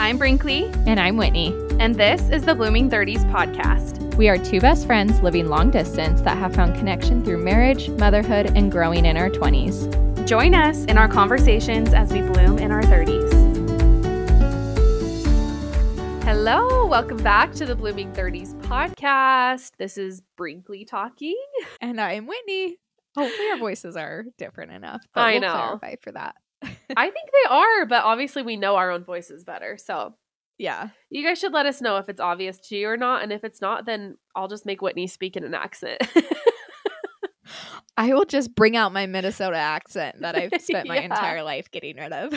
I'm Brinkley, And I'm Whitney. and this is the Blooming 30s podcast. We are two best friends living long distance that have found connection through marriage, motherhood, and growing in our 20s. Join us in our conversations as we bloom in our 30s. Hello, welcome back to the Blooming 30s podcast. This is Brinkley talking. And I'm Whitney. Hopefully, our voices are different enough. But I we'll know. clarify for that. I think they are, but obviously we know our own voices better. So Yeah. you guys should let us know if it's obvious to you or not. And if it's not, then I'll just make Whitney speak in an accent. I will just bring out my Minnesota accent that I've spent my Yeah. entire life getting rid of.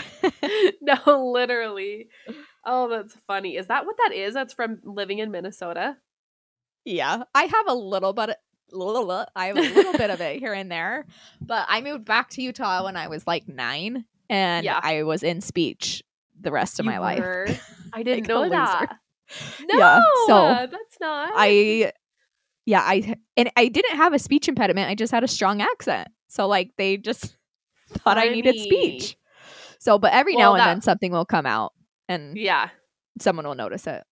no, literally. Oh, that's funny. Is that what that is? That's from living in Minnesota? yeah. I have a little bit. I have a little bit of it here and there, but I moved back to Utah when I was like nine, and Yeah. I was in speech the rest of You my life. I didn't Like know that. No, Yeah, so that's not. I yeah, I and I didn't have a speech impediment. I just had a strong accent. So like they just thought I needed speech. So but every Well, now and that- then something will come out and Yeah. someone will notice it.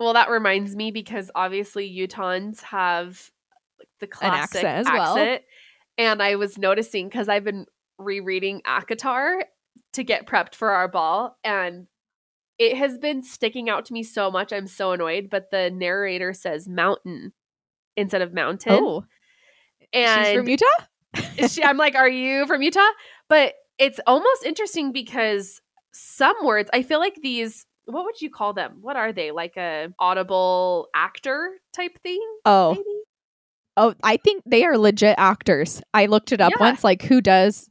Well, that reminds me because obviously Utahns have like, the classic accent as well. accent. And I was noticing because I've been rereading ACOTAR to get prepped for our ball, and it has been sticking out to me so much. I'm so annoyed. But the narrator says mountain instead of mountain. Oh, and she's from Utah? she, I'm like, are you from Utah? But it's almost interesting because some words, I feel like these, what would you call them? What are they? Like a audible actor type thing? Oh. Maybe? Oh, I think they are legit actors. I looked it up Yeah. once like who does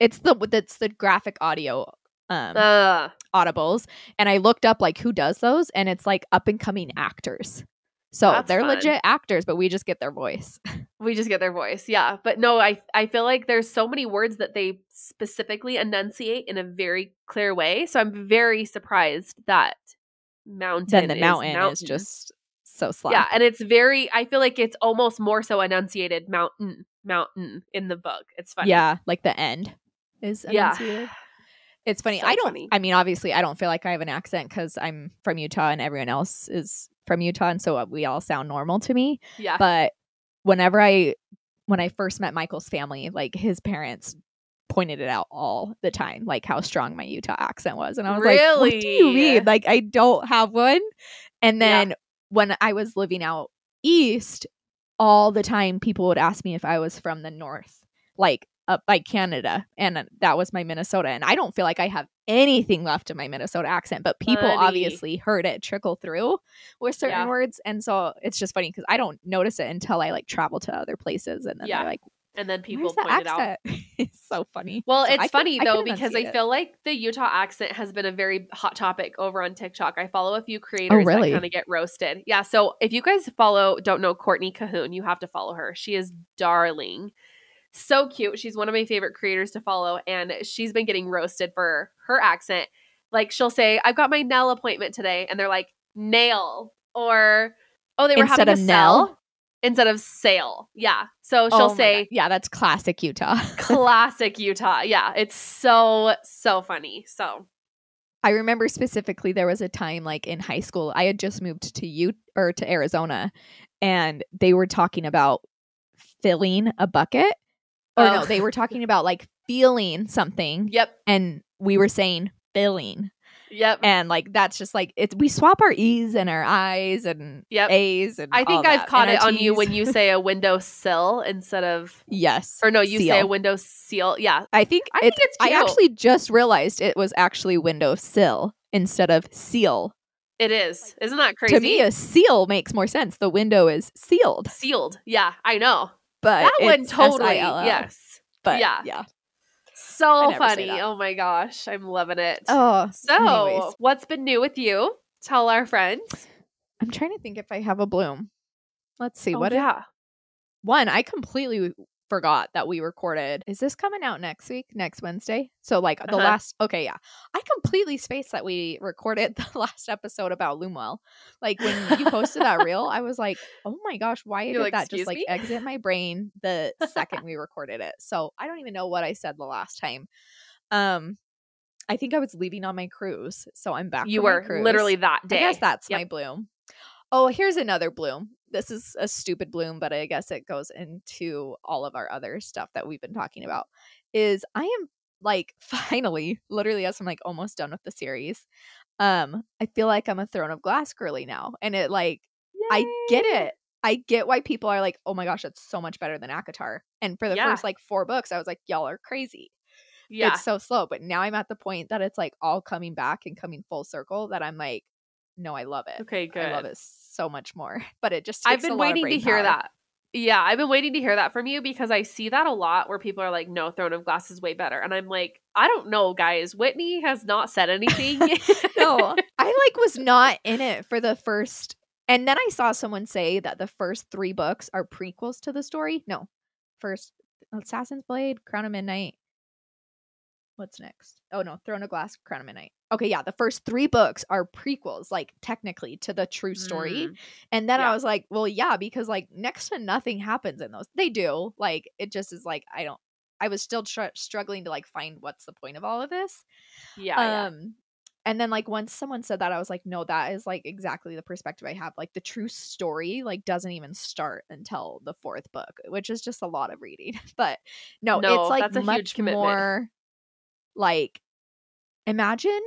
it's the it's the graphic audio um Uh, audibles and I looked up like who does those and it's like up and coming actors. So That's they're fun. legit actors, but we just get their voice. we just get their voice. Yeah. But no, I, I feel like there's so many words that they specifically enunciate in a very clear way. So I'm very surprised that mountain then the is mountain, is just so slow. Yeah, and it's very. I feel like it's almost more so enunciated mountain, mountain in the book. It's funny. Yeah, like the end is Yeah. It's funny. So I don't. funny. I mean, obviously, I don't feel like I have an accent because I'm from Utah and everyone else is from Utah, and so uh, we all sound normal to me. yeah. But whenever I, when I first met Michael's family, like his parents pointed it out all the time, like how strong my Utah accent was, and I was like, "What do you mean? Like I don't have one." And Yeah. then when I was living out east, all the time people would ask me if I was from the north, like up by Canada, and uh, that was my Minnesota. And I don't feel like I have anything left of my Minnesota accent, but people Funny. obviously heard it trickle through with certain Yeah. words, and so it's just funny because I don't notice it until I like travel to other places, and then Yeah. they're like, and then people "Where's the point it out. accent?" it's so funny. Well, So it's I funny I can though because I it. feel like the Utah accent has been a very hot topic over on TikTok. I follow a few creators really? that kind of get roasted. Yeah, so if you guys follow, don't know Courtney Cahoon, you have to follow her. She is darling, so cute. She's one of my favorite creators to follow, and she's been getting roasted for her accent. Like she'll say, "I've got my nail appointment today," and they're like nail or oh, they were Instead having of a Nell? sale instead of sale. Yeah, so Oh she'll my say God. "Yeah, that's classic Utah." classic Utah. Yeah, it's so so funny. So I remember specifically there was a time like in high school I had just moved to Ut or to Arizona and they were talking about filling a bucket or Oh. no they were talking about like feeling something yep, and we were saying filling yep. and like that's just like it's we swap our e's and our i's and Yep. a's and I think I've that, caught and it on you when you say a window sill instead of yes or no, you say a window seal. Yeah, I think I think it's I actually just realized it was actually window sill instead of seal it is. Isn't that crazy? to me a seal makes more sense the window is sealed Sealed. Yeah, I know. But that one totally. Yes. but yeah. yeah So funny. Oh my gosh, I'm loving it. oh so, anyways, what's been new with you? Tell our friends. i'm trying to think if i have a bloom let's see Oh, what yeah. one i completely forgot that we recorded is this coming out next week next wednesday so like the Uh-huh. last okay yeah i completely spaced that we recorded the last episode about loomwell like when you posted that reel i was like oh my gosh why You're did like, that just "Excuse like me?" exit my brain the second we recorded it so i don't even know what i said the last time um I think I was leaving on my cruise, so I'm back. You were cruise. literally that day. I guess that's Yep. my bloom. Oh, here's another bloom. This is a stupid bloom, but I guess it goes into all of our other stuff that we've been talking about. Is I am like finally, literally, as I'm like almost done with the series. Um, I feel like I'm a Throne of Glass girly now, and it like I get it. I get why people are like, "Oh my gosh, it's so much better than ACOTAR." And for the Yeah. first like four books, I was like, "Y'all are crazy." Yeah. It's so slow, but now I'm at the point that it's like all coming back and coming full circle that I'm like, "No, I love it. okay, good. I love it so much more." But it just I've been waiting to hear power. that. Yeah, I've been waiting to hear that from you because I see that a lot where people are like, no, Throne of Glass is way better. And I'm like, I don't know, guys. Whitney has not said anything. no, I like was not in it for the first. And then I saw someone say that the first three books are prequels to the story. No, first Assassin's Blade, Crown of Midnight. What's next? Oh no, Throne of Glass, Crown of Midnight. Okay, yeah, the first three books are prequels, like technically to the true story. Mm. And then Yeah. I was like, well, yeah, because like next to nothing happens in those. They do. Like it just is like I don't. I was still tr- struggling to like find what's the point of all of this. Yeah. yeah. Um, and then like once someone said that, I was like, no, that is like exactly the perspective I have. Like the true story like doesn't even start until the fourth book, which is just a lot of reading. But no, No, it's like that's a huge much commitment. more like imagine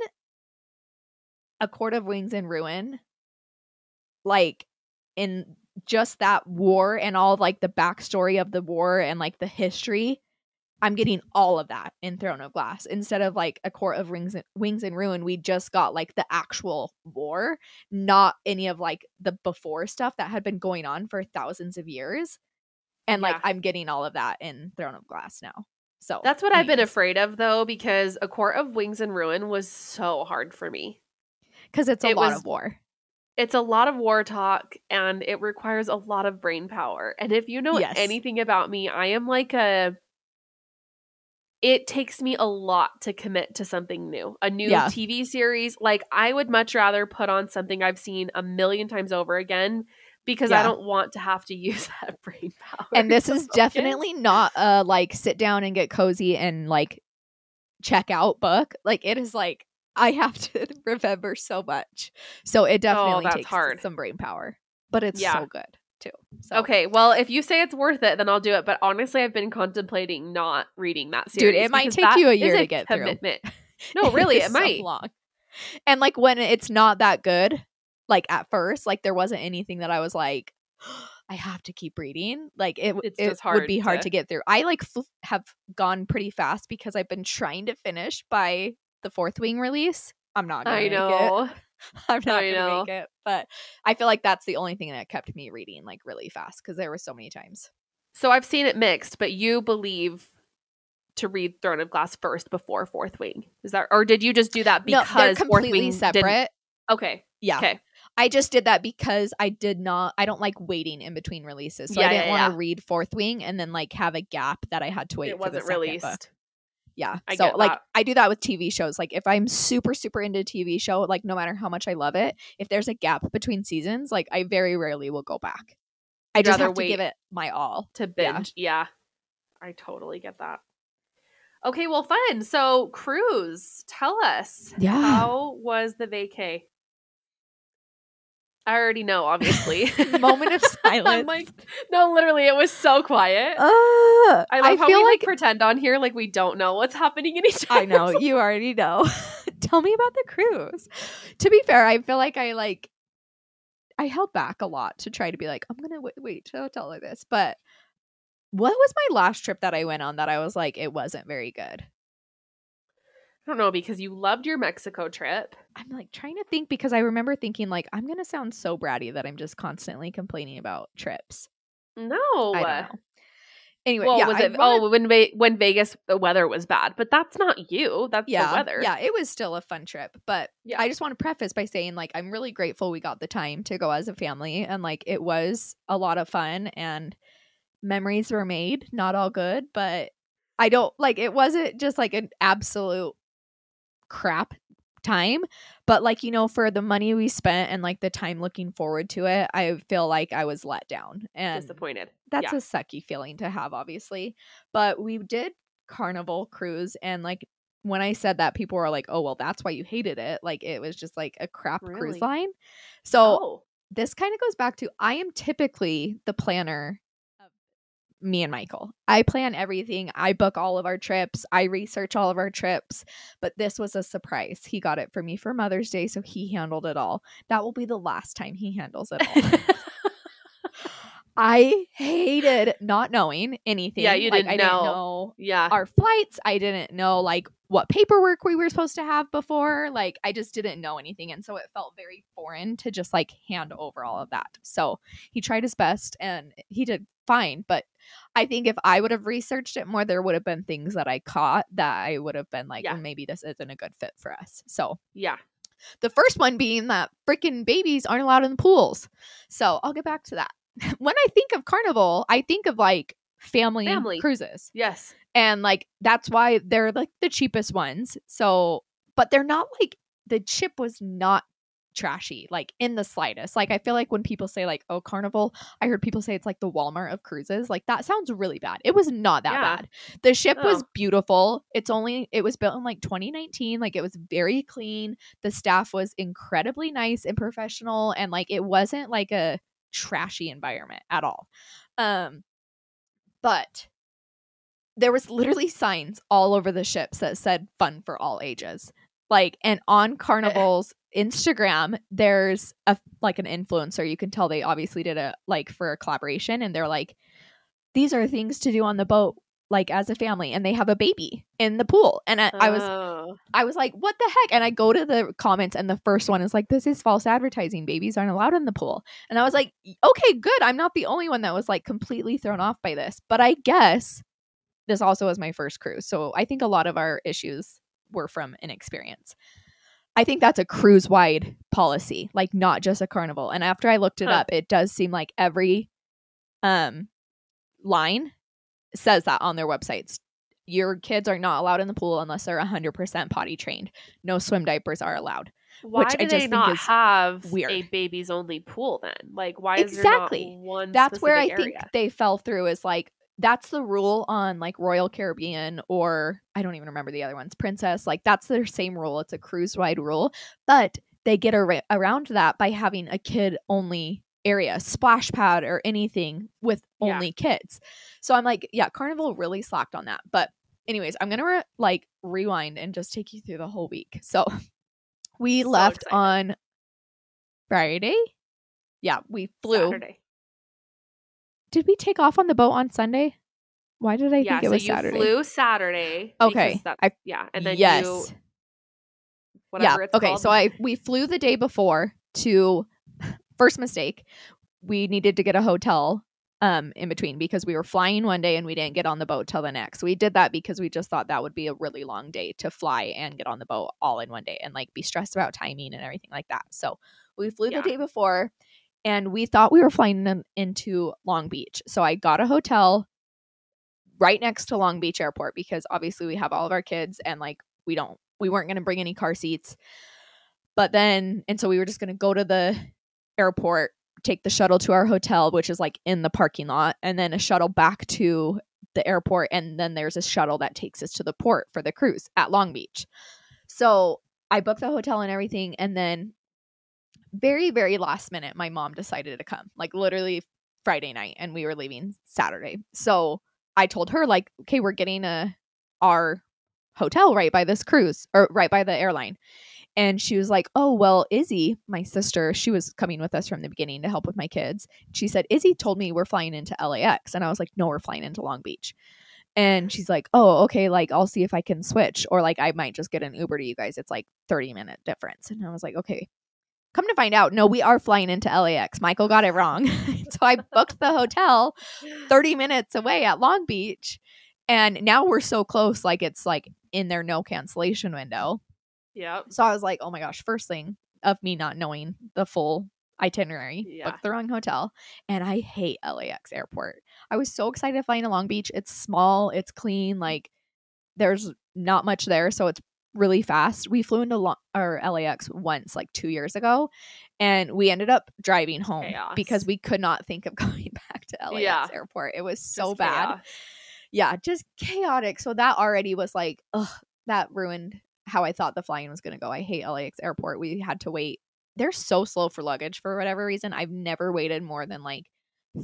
a court of wings and ruin like in just that war and all like the backstory of the war and like the history i'm getting all of that in throne of glass. Instead of like a court of rings and wings and ruin we just got like the actual war not any of like the before stuff that had been going on for thousands of years. And like i'm getting all of that in throne of glass now so That's what I've been afraid of though, because A Court of Wings and Ruin was so hard for me. because it's a It lot was- of war It's a lot of war talk and it requires a lot of brain power. And if you know Yes. anything about me, I am like a it takes me a lot to commit to something new. A new Yeah. TV series, like I would much rather put on something I've seen a million times over again because I don't want to have to use that brain power. and this is focus. definitely not a like sit down and get cozy and like check out book like it is like i have to remember so much so it oh, definitely Oh, takes hard. some brain power but it's Yeah. so good too so Okay, well, if you say it's worth it, then I'll do it. But honestly, I've been contemplating not reading that Dude, series. it might take you a year to get through. commitment. No, really, it so might. long. and like when it's not that good like at first like there wasn't anything that i was like I have to keep reading. Like it, It's it would be hard to- to get through. I like f- have gone pretty fast because I've been trying to finish by the fourth wing release. I'm not. Gonna I make it. know. I'm not I gonna know. make it, but I feel like that's the only thing that kept me reading like really fast because there were so many times. So I've seen it mixed, but you believe to read Throne of Glass first before Fourth Wing. Is that or did you just do that because no, they're Fourth Wing separate. Didn't... Okay. Yeah. Okay. I just did that because I did not. I don't like waiting in between releases, so Yeah, I didn't yeah, want to yeah. read Fourth Wing and then like have a gap that I had to wait. it wasn't released. Yeah. I so like. I do that with TV shows. Like if I'm super super into a TV show, like no matter how much I love it, if there's a gap between seasons, like I very rarely will go back. I You'd just rather have to give it my all. to binge. Yeah. I totally get that. Okay, well, fun. So, cruise, tell us. Yeah. How was the vacay? I already know, obviously. Moment of silence. I'm like, no, literally, it was so quiet. Uh, I I how feel we like like pretend on here like we don't know what's happening in each I know you already know. Tell me about the cruise. To be fair, I feel like I like I held back a lot to try to be like I'm gonna wait, wait to tell her this. But what was my last trip that I went on that I was like it wasn't very good? I don't know because you loved your Mexico trip. I'm like trying to think because I remember thinking like I'm gonna sound so bratty that I'm just constantly complaining about trips. No. I don't know. Anyway, Well, yeah, was I it? wanna- Oh, when Ve- when Vegas the weather was bad, but that's not you. That's yeah, the weather. yeah, it was still a fun trip, but Yeah. I just want to preface by saying like I'm really grateful we got the time to go as a family and like it was a lot of fun and memories were made, not all good, but I don't like it wasn't just like an absolute crap time, but like you know for the money we spent and like the time looking forward to it, I feel like I was let down and disappointed. that's Yeah. a sucky feeling to have obviously but we did carnival cruise and like when I said that, people were like, "Oh, well, that's why you hated it." Like it was just like a crap Really? cruise line. So oh, this kind of goes back to I am typically the planner me and Michael. I plan everything. I book all of our trips. I research all of our trips. But this was a surprise. He got it for me for Mother's Day, so he handled it all. That will be the last time he handles it all. I hated not knowing anything. Yeah, you like, didn't I know. didn't know yeah. our flights. I didn't know like what paperwork we were supposed to have before. Like I just didn't know anything. And so it felt very foreign to just like hand over all of that. So he tried his best and he did fine. But I think if I would have researched it more, there would have been things that I caught that I would have been like, Yeah. "Mm, maybe this isn't a good fit for us. So Yeah. the first one being that freaking babies aren't allowed in the pools. So I'll get back to that. When I think of carnival, I think of like family, Family. cruises. Yes. and like that's why they're like the cheapest ones. So but they're not like the chip was not trashy like in the slightest. Like i feel like when people say like oh carnival i heard people say it's like the walmart of cruises. Like that sounds really bad. It was not that Yeah. bad. The ship was Oh. beautiful. It's only it was built in like 2019 like it was very clean. The staff was incredibly nice and professional. And like it wasn't like a trashy environment at all. Um but there was literally signs all over the ships that said fun for all ages. Like and on carnival's instagram there's a like an influencer you can tell they obviously did a like for a collaboration and they're like these are things to do on the boat like as a family and they have a baby in the pool and I, I was Oh. I was like, what the heck? And I go to the comments, and the first one is like, this is false advertising. Babies aren't allowed in the pool. And I was like, okay, good. I'm not the only one that was like completely thrown off by this. But I guess this also was my first cruise. So I think a lot of our issues were from inexperience. I think that's a cruise wide policy, like not just a carnival. And after I looked it Huh. up, it does seem like every um line says that on their websites. Your kids are not allowed in the pool unless they're 100% potty trained. No swim diapers are allowed. Why Which I do just they think not have a weird. babies only pool then? Like, why is Exactly. there not one? That's where I specific think they fell through is like that's the rule on like Royal Caribbean or I don't even remember the other ones, Princess. Like that's their same rule. It's a cruise wide rule, but they get ar- around that by having a kid only area, splash pad or anything with Yeah. only kids. So I'm like, yeah, Carnival really slacked on that. But anyways, I'm gonna re- like rewind and just take you through the whole week. So we So left excited. on Friday. Yeah, we flew. Saturday. Did we take off on the boat on Sunday? Why did I yeah, think it so was you Saturday? flew Saturday. Okay, I- yeah, and then yes. you whatever yeah. it's okay. called. So I we flew the day before to first mistake. We needed to get a hotel um in between because we were flying one day and we didn't get on the boat till the next. We did that because we just thought that would be a really long day to fly and get on the boat all in one day and like be stressed about timing and everything like that. So we flew Yeah. the day before and we thought we were flying in, into Long Beach. So I got a hotel right next to Long Beach Airport because obviously we have all of our kids and like we don't we weren't going to bring any car seats. But then and so we were just going to go to the airport, take the shuttle to our hotel which is like in the parking lot and then a shuttle back to the airport and then there's a shuttle that takes us to the port for the cruise at Long Beach. So I booked the hotel and everything and then very very last minute my mom decided to come. Like literally Friday night and we were leaving Saturday. So I told her like, okay, we're getting a our hotel right by this cruise or right by the airline. And she was like, "Oh, well, Izzy, my sister, she was coming with us from the beginning to help with my kids. She said, "Izzy told me we're flying into LAX." And I was like, "No, we're flying into Long Beach." And she's like, "Oh, okay, like I'll see if I can switch or like I might just get an Uber to you guys. It's like 30 minute difference." And I was like, "Okay." Come to find out, no, we are flying into LAX. Michael got it wrong. so I booked the hotel 30 minutes away at Long Beach. And now we're so close, like it's like in their no cancellation window. Yep. So I was like, oh my gosh, first thing of me not knowing the full itinerary, Yeah. booked the wrong hotel. And I hate LAX airport. I was so excited to Long Beach. It's small, it's clean, like there's not much there. So it's really fast. We flew into Lo- or LAX once, like two years ago, and we ended up driving home Chaos. because we could not think of going back to LAX Yeah. airport. It was so Just bad chaos. yeah, just chaotic. So that already was like, ugh, that ruined how I thought the flying was going to go. I hate LAX airport. We had to wait. They're so slow for luggage for whatever reason. I've never waited more than like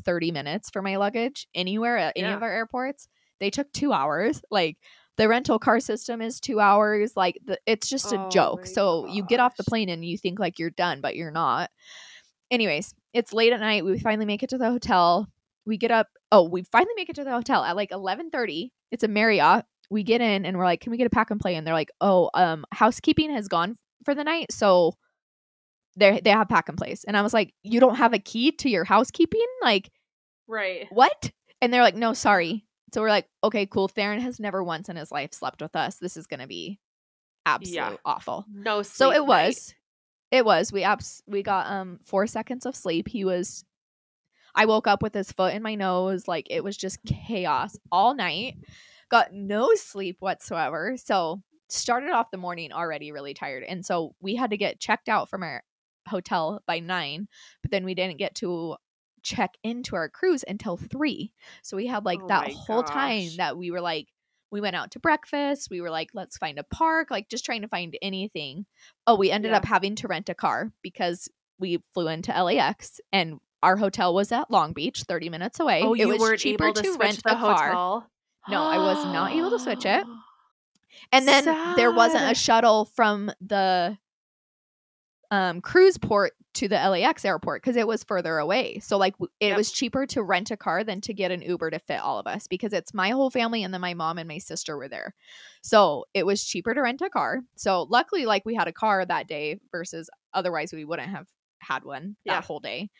30 minutes for my luggage anywhere at any Yeah. of our airports. They took 2 hours. Like the rental car system is 2 hours. Like the, it's just a Oh joke. So you get off the plane and you think like you're done, but you're not. Anyways, it's late at night. We finally make it to the hotel. We get up. Oh, we finally make it to the hotel at like 11:30. It's a Marriott. We get in and we're like, "Can we get a pack and play?" And they're like, "Oh, um housekeeping has gone for the night, so they they have pack and plays." And I was like, "You don't have a key to your housekeeping? Like, Right. what?" And they're like, "No, sorry." So we're like, "Okay, cool. Theron has never once in his life slept with us. This is going to be absolute Yeah. awful." No So it night. was. It was. We abs- we got um 4 seconds of sleep. He was I woke up with his foot in my nose like it was just chaos all night. Got no sleep whatsoever. So started off the morning already really tired. And so we had to get checked out from our hotel by 9, but then we didn't get to check into our cruise until 3. So we had like Oh that whole time that we were like we went out to breakfast. We were like, let's find a park, like just trying to find anything. Oh, we ended Yeah. up having to rent a car because we flew into LAX and our hotel was at Long Beach, 30 minutes away. Oh, it you cheaper able to, to rent the a car. No, I was not able to switch it. And then there wasn't a shuttle from the um cruise port to the LAX airport because it was further away. So like w- it Yep. was cheaper to rent a car than to get an Uber to fit all of us because it's my whole family and then my mom and my sister were there. So it was cheaper to rent a car. So luckily like we had a car that day versus otherwise we wouldn't have had one that Yeah. whole day.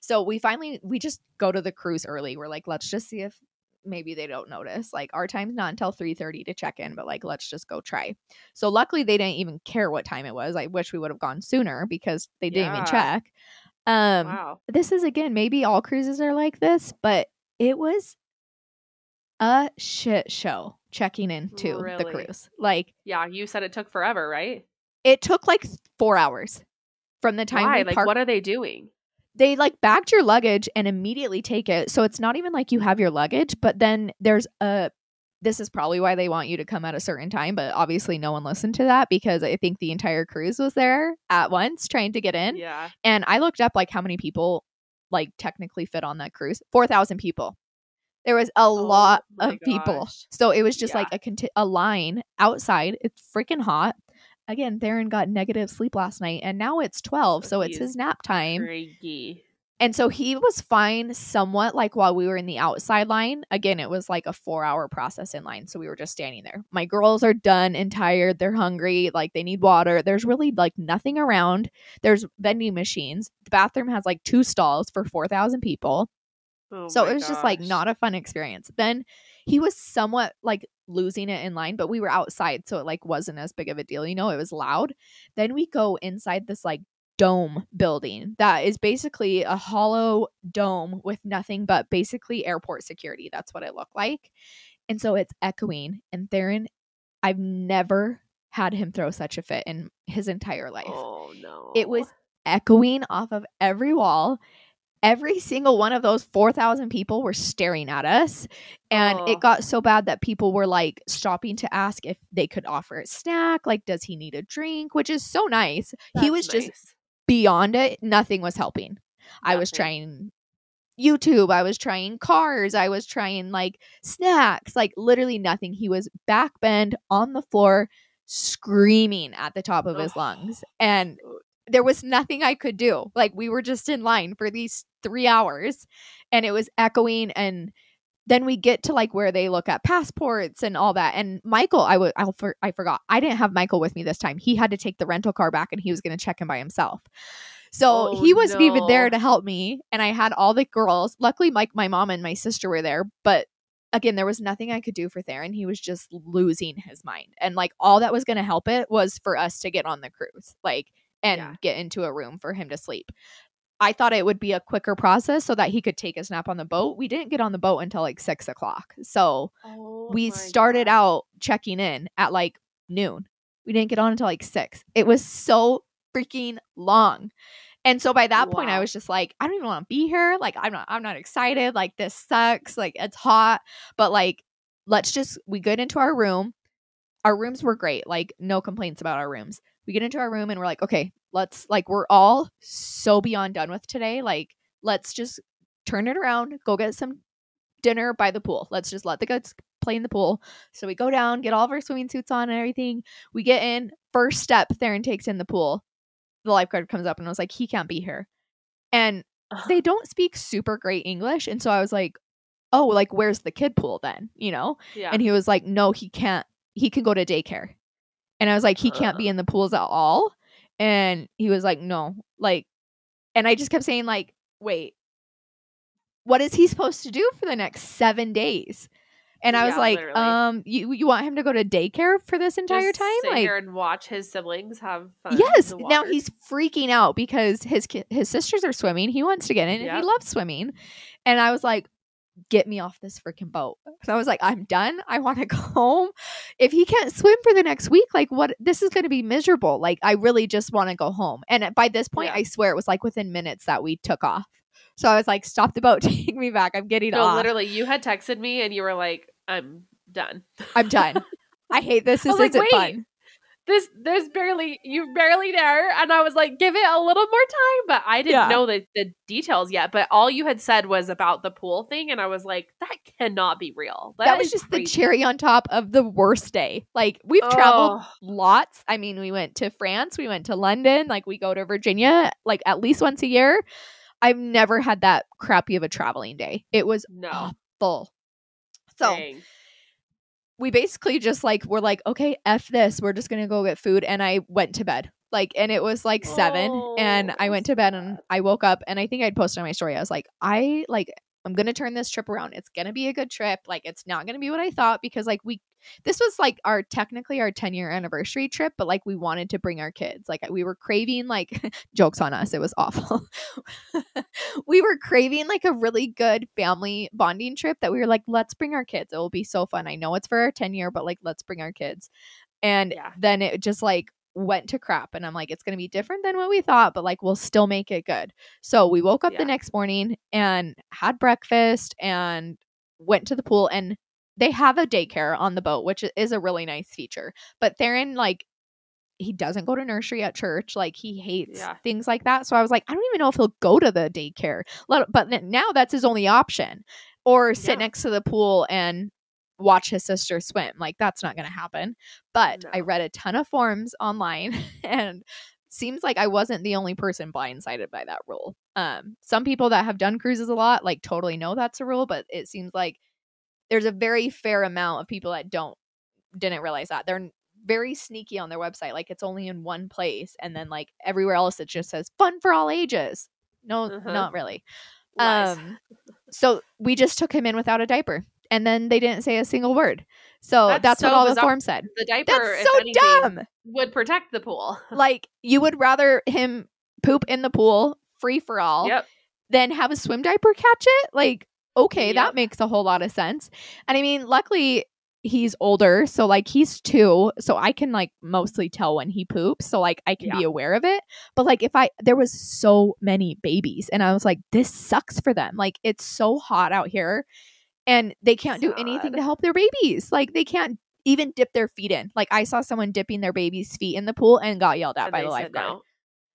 So we finally we just go to the cruise early. We're like let's just see if maybe they don't notice. Like our time's not until 3:30 to check in, but like let's just go try. So luckily they didn't even care what time it was. I wish we would have gone sooner because they didn't even check. Um wow. this is again maybe all cruises are like this, but it was a shit show checking into the cruise. Like Yeah, you said it took forever, right? it took like 4 hours from the time Why? we Like, parked what are they doing? They like bagged your luggage and immediately take it. So it's not even like you have your luggage, but then there's a this is probably why they want you to come at a certain time, but obviously no one listened to that because I think the entire cruise was there at once trying to get in. Yeah. And I looked up like how many people like technically fit on that cruise. 4,000 people. There was a oh lot Oh my of people. So it was just Yeah. like a conti- a line outside. It's freaking hot. Again, Theron got negative sleep last night and now it's 12, So so it's his nap time. Craigie. And so he was fine somewhat like while we were in the outside line. Again, it was like a four hour process in line. So we were just standing there. My girls are done and tired. They're hungry. Like they need water. There's really like nothing around. There's vending machines. The bathroom has like two stalls for 4,000 people. Oh so it was just like not a fun experience. Then he was somewhat like losing it in line, but we were outside. So it like wasn't as big of a deal. You know, it was loud. Then we go inside this like dome building that is basically a hollow dome with nothing but basically airport security. That's what it looked like. And so it's echoing. And Theron, I've never had him throw such a fit in his entire life. Oh no. It was echoing off of every wall. Every single one of those 4,000 people were staring at us. And Oh. it got so bad that people were like stopping to ask if they could offer a snack. Like, does he need a drink? Which is so nice. he That's was just beyond it. Nothing was helping. I was trying YouTube. I was trying cars. I was trying like snacks, like literally nothing. He was backbend on the floor, screaming at the top of his lungs. And there was nothing I could do. Like we were just in line for these three hours and it was echoing and then we get to like where they look at passports and all that. And Michael, I would I for, I forgot. I didn't have Michael with me this time. He had to take the rental car back and he was going to check in by himself. So Oh, he wasn't even there to help me. And I had all the girls. Luckily, Mike, my mom and my sister were there. But again, there was nothing I could do for Theron. He was just losing his mind. And like all that was going to help it was for us to get on the cruise, like, and Yeah. get into a room for him to sleep. I thought it would be a quicker process so that he could take a nap on the boat. We didn't get on the boat until like six o'clock. So Oh we started gosh. out checking in at like noon. We didn't get on until like six. It was so freaking long. And so by that point I was just like, I don't even want to be here. Like I'm not I'm not excited. Like this sucks. Like it's hot. But like let's just we get into our room. our rooms were great. Like no complaints about our rooms. We get into our room and we're like, okay, let's like we're all so beyond done with today. Like let's just turn it around, go get some dinner by the pool. Let's just let the kids play in the pool. So we go down, get all of our swimming suits on and everything. We get in. First step, Theron takes in the pool. The lifeguard comes up and I was like, he can't be here. And they don't speak super great English. And so I was like, oh, like, where's the kid pool then? You know? Yeah. And he was like, no, he can't. He can go to daycare. And I was like, he can't be in the pools at all. And he was like, no. Like, and I just kept saying, like, wait, what is he supposed to do for the next seven days? And I was Yeah, like, literally. um, you you want him to go to daycare for this entire Just time? sit Like, here and watch his siblings have fun. yes. Now he's freaking out because his his sisters are swimming. He wants to get in, and Yep. he loves swimming. And I was like, get me off this freaking boat. So I was like, I'm done. I want to go home. If he can't swim for the next week, like what? This is going to be miserable. Like I really just want to go home. And by this point, Yeah. I swear it was like within minutes that we took off. So I was like, stop the boat, take me back. I'm getting no, off. literally, you had texted me and you were like, "I'm done. I'm done. I hate this. This like, isn't wait. fun. This, there's barely you barely there." And I was like, "Give it a little more time," but I didn't Yeah. know the the details yet. But all you had said was about the pool thing, and I was like, "That cannot be real." that was is just the cherry on top of the worst day. Like we've traveled Oh, lots. I mean, we went to France, we went to London, like we go to Virginia like at least once a year. I've never had that crappy of a traveling day. It was no. full. So Dang. We basically just like were like, okay, F this. We're just gonna go get food. And I went to bed. Like and it was like seven. And Oh, I went to bed and I woke up and I think I'd posted on my story. I was like, I like I'm gonna turn this trip around. It's gonna be a good trip. Like it's not gonna be what I thought because like we this was like our technically our 10 year anniversary trip, but like we wanted to bring our kids. Like we were craving like jokes on us. It was awful. we were craving like a really good family bonding trip that we were like, let's bring our kids. It will be so fun. I know it's for our 10 year, but like let's bring our kids. And Yeah. then it just like went to crap. And I'm like, it's gonna be different than what we thought, but like we'll still make it good. So we woke up Yeah. the next morning and had breakfast and went to the pool and they have a daycare on the boat, which is a really nice feature. But Theron, like, he doesn't go to nursery at church. Like, he hates Yeah. things like that. So I was like, I don't even know if he'll go to the daycare. But now that's his only option. Or sit Yeah. next to the pool and watch his sister swim. Like, that's not going to happen. But I read a ton of forums online and seems like I wasn't the only person blindsided by that rule. Um, some people that have done cruises a lot like totally know that's a rule, but it seems like there's a very fair amount of people that don't didn't realize that. They're very sneaky on their website. Like it's only in one place, and then like everywhere else it just says fun for all ages. No, Uh-huh. not really. Lies. Um, so we just took him in without a diaper, and then they didn't say a single word. So that's, That's what so all the bizarre. form said. the diaper, That's so anything, dumb. would protect the pool. like you would rather him poop in the pool free for all Yep. than have a swim diaper catch it like okay Yep. that makes a whole lot of sense and i mean luckily he's older so like he's two so i can like mostly tell when he poops so like i can be aware of it but like if i there was so many babies and i was like this sucks for them like it's so hot out here and they can't do anything to help their babies like they can't even dip their feet in like i saw someone dipping their baby's feet in the pool and got yelled at And by the lifeguard no.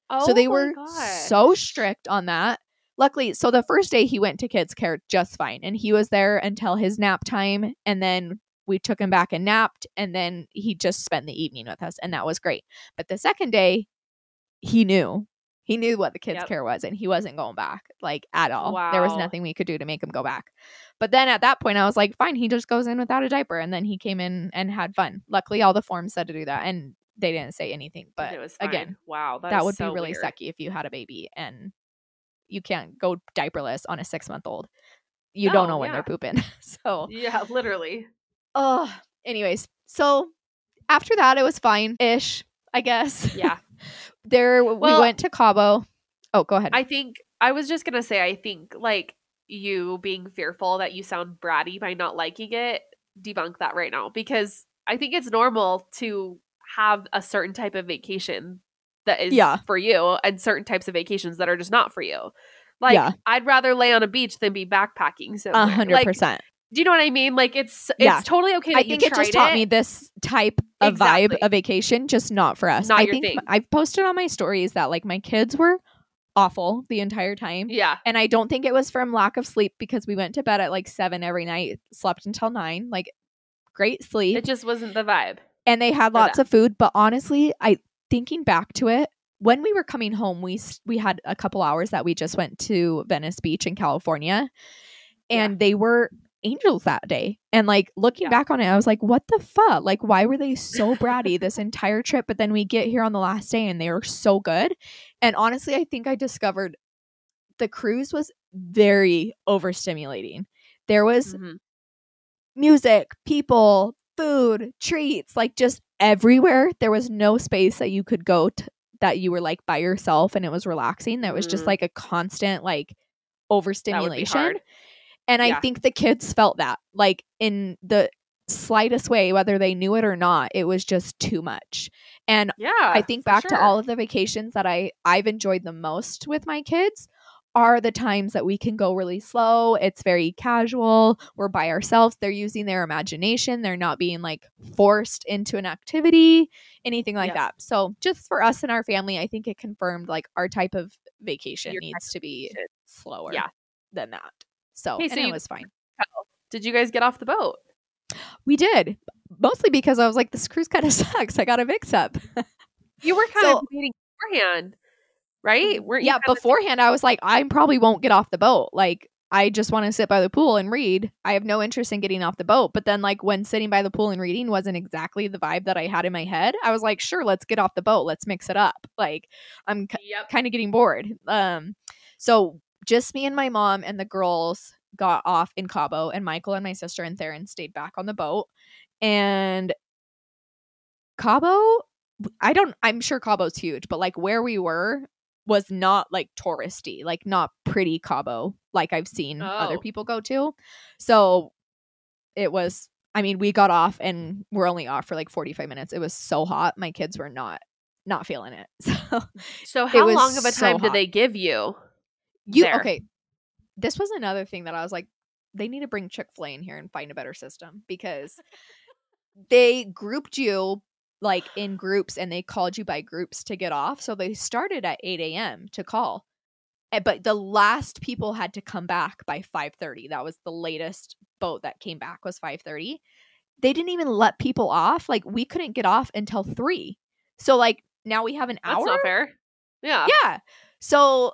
Oh so they oh were gosh. so strict on that. Luckily, so the first day he went to kids care just fine and he was there until his nap time and then we took him back and napped and then he just spent the evening with us and that was great. But the second day he knew. He knew what the kids Yep. care was and he wasn't going back like at all. There was nothing we could do to make him go back. But then at that point I was like fine, he just goes in without a diaper and then he came in and had fun. Luckily all the forms said to do that and they didn't say anything. But it was fine. again, wow, that that would so be really weird. sucky if you had a baby and you can't go diaperless on a six month old. You don't know when yeah. they're pooping. so, Yeah, literally. oh, anyways, so after that, it was fine ish, I guess. Yeah. There, we Well, went to Cabo. Oh, go ahead. I think I was just gonna say I think like you being fearful that you sound bratty by not liking it, debunk that right now because I think it's normal to have a certain type of vacation that is Yeah. for you and certain types of vacations that are just not for you. Like Yeah. I'd rather lay on a beach than be backpacking. A hundred percent. Do you know what I mean? Like it's it's Yeah. totally okay. I think it just taught me this type of vibe Exactly. of vacation, just not for us. Not I your think thing. I've posted on my stories that like my kids were awful the entire time. Yeah, And I don't think it was from lack of sleep because we went to bed at like seven every night, slept until nine, like great sleep. it just wasn't the vibe. and they had lots them. of food. But honestly, I thinking back to it, when we were coming home, we we had a couple hours that we just went to Venice Beach in California, and they were angels that day. And like looking Yeah. back on it, I was like, what the fuck? Like, why were they so bratty this entire trip? But then we get here on the last day and they were so good. And honestly, I think I discovered the cruise was very overstimulating. There was Mhm. music, people, food, treats, like just everywhere. There was no space that you could go to that you were like by yourself and it was relaxing. That was just Mhm. like a constant like That would be overstimulation. And I Yeah. think the kids felt that like in the slightest way, whether they knew it or not, it was just too much. And Yeah, I think back to all of the vacations that I I've enjoyed the most with my kids are the times that we can go really slow. It's very casual. We're by ourselves. They're using their imagination. They're not being like forced into an activity, anything like Yeah. that. So, just for us and our family, I think it confirmed like our type of vacation Your needs to be slower Yeah. than that. So, Okay, and so it was fine. Did you guys get off the boat? We did. Mostly because I was like, this cruise kind of sucks. I got a mix up. You were kind So- of debating beforehand, right? Weren't yeah, beforehand I was like, I probably won't get off the boat. Like, I just want to sit by the pool and read. I have no interest in getting off the boat. But then, like, when sitting by the pool and reading wasn't exactly the vibe that I had in my head, I was like, sure, let's get off the boat. Let's mix it up. Like, I'm k- Yep. kind of getting bored. Um, so just me and my mom and the girls got off in Cabo, and Michael and my sister and Theron stayed back on the boat. And Cabo, I don't, I'm sure Cabo's huge, but like where we were was not like touristy, like not pretty Cabo, like I've seen other Oh. people go to. So it was, I mean, we got off and we're only off for like 45 minutes. It was so hot. My kids were not, not feeling it. So So how long of a so time did they give you? You, There. okay. This was another thing that I was like, they need to bring Chick fil A in here and find a better system because they grouped you like in groups and they called you by groups to get off. So they started at 8 a.m. to call. Eh, But the last people had to come back by 5:30. That was the latest boat that came back was 5:30. They didn't even let people off. Like we couldn't get off until 3. So like now we have an hour. That's not fair. Yeah. Yeah. So,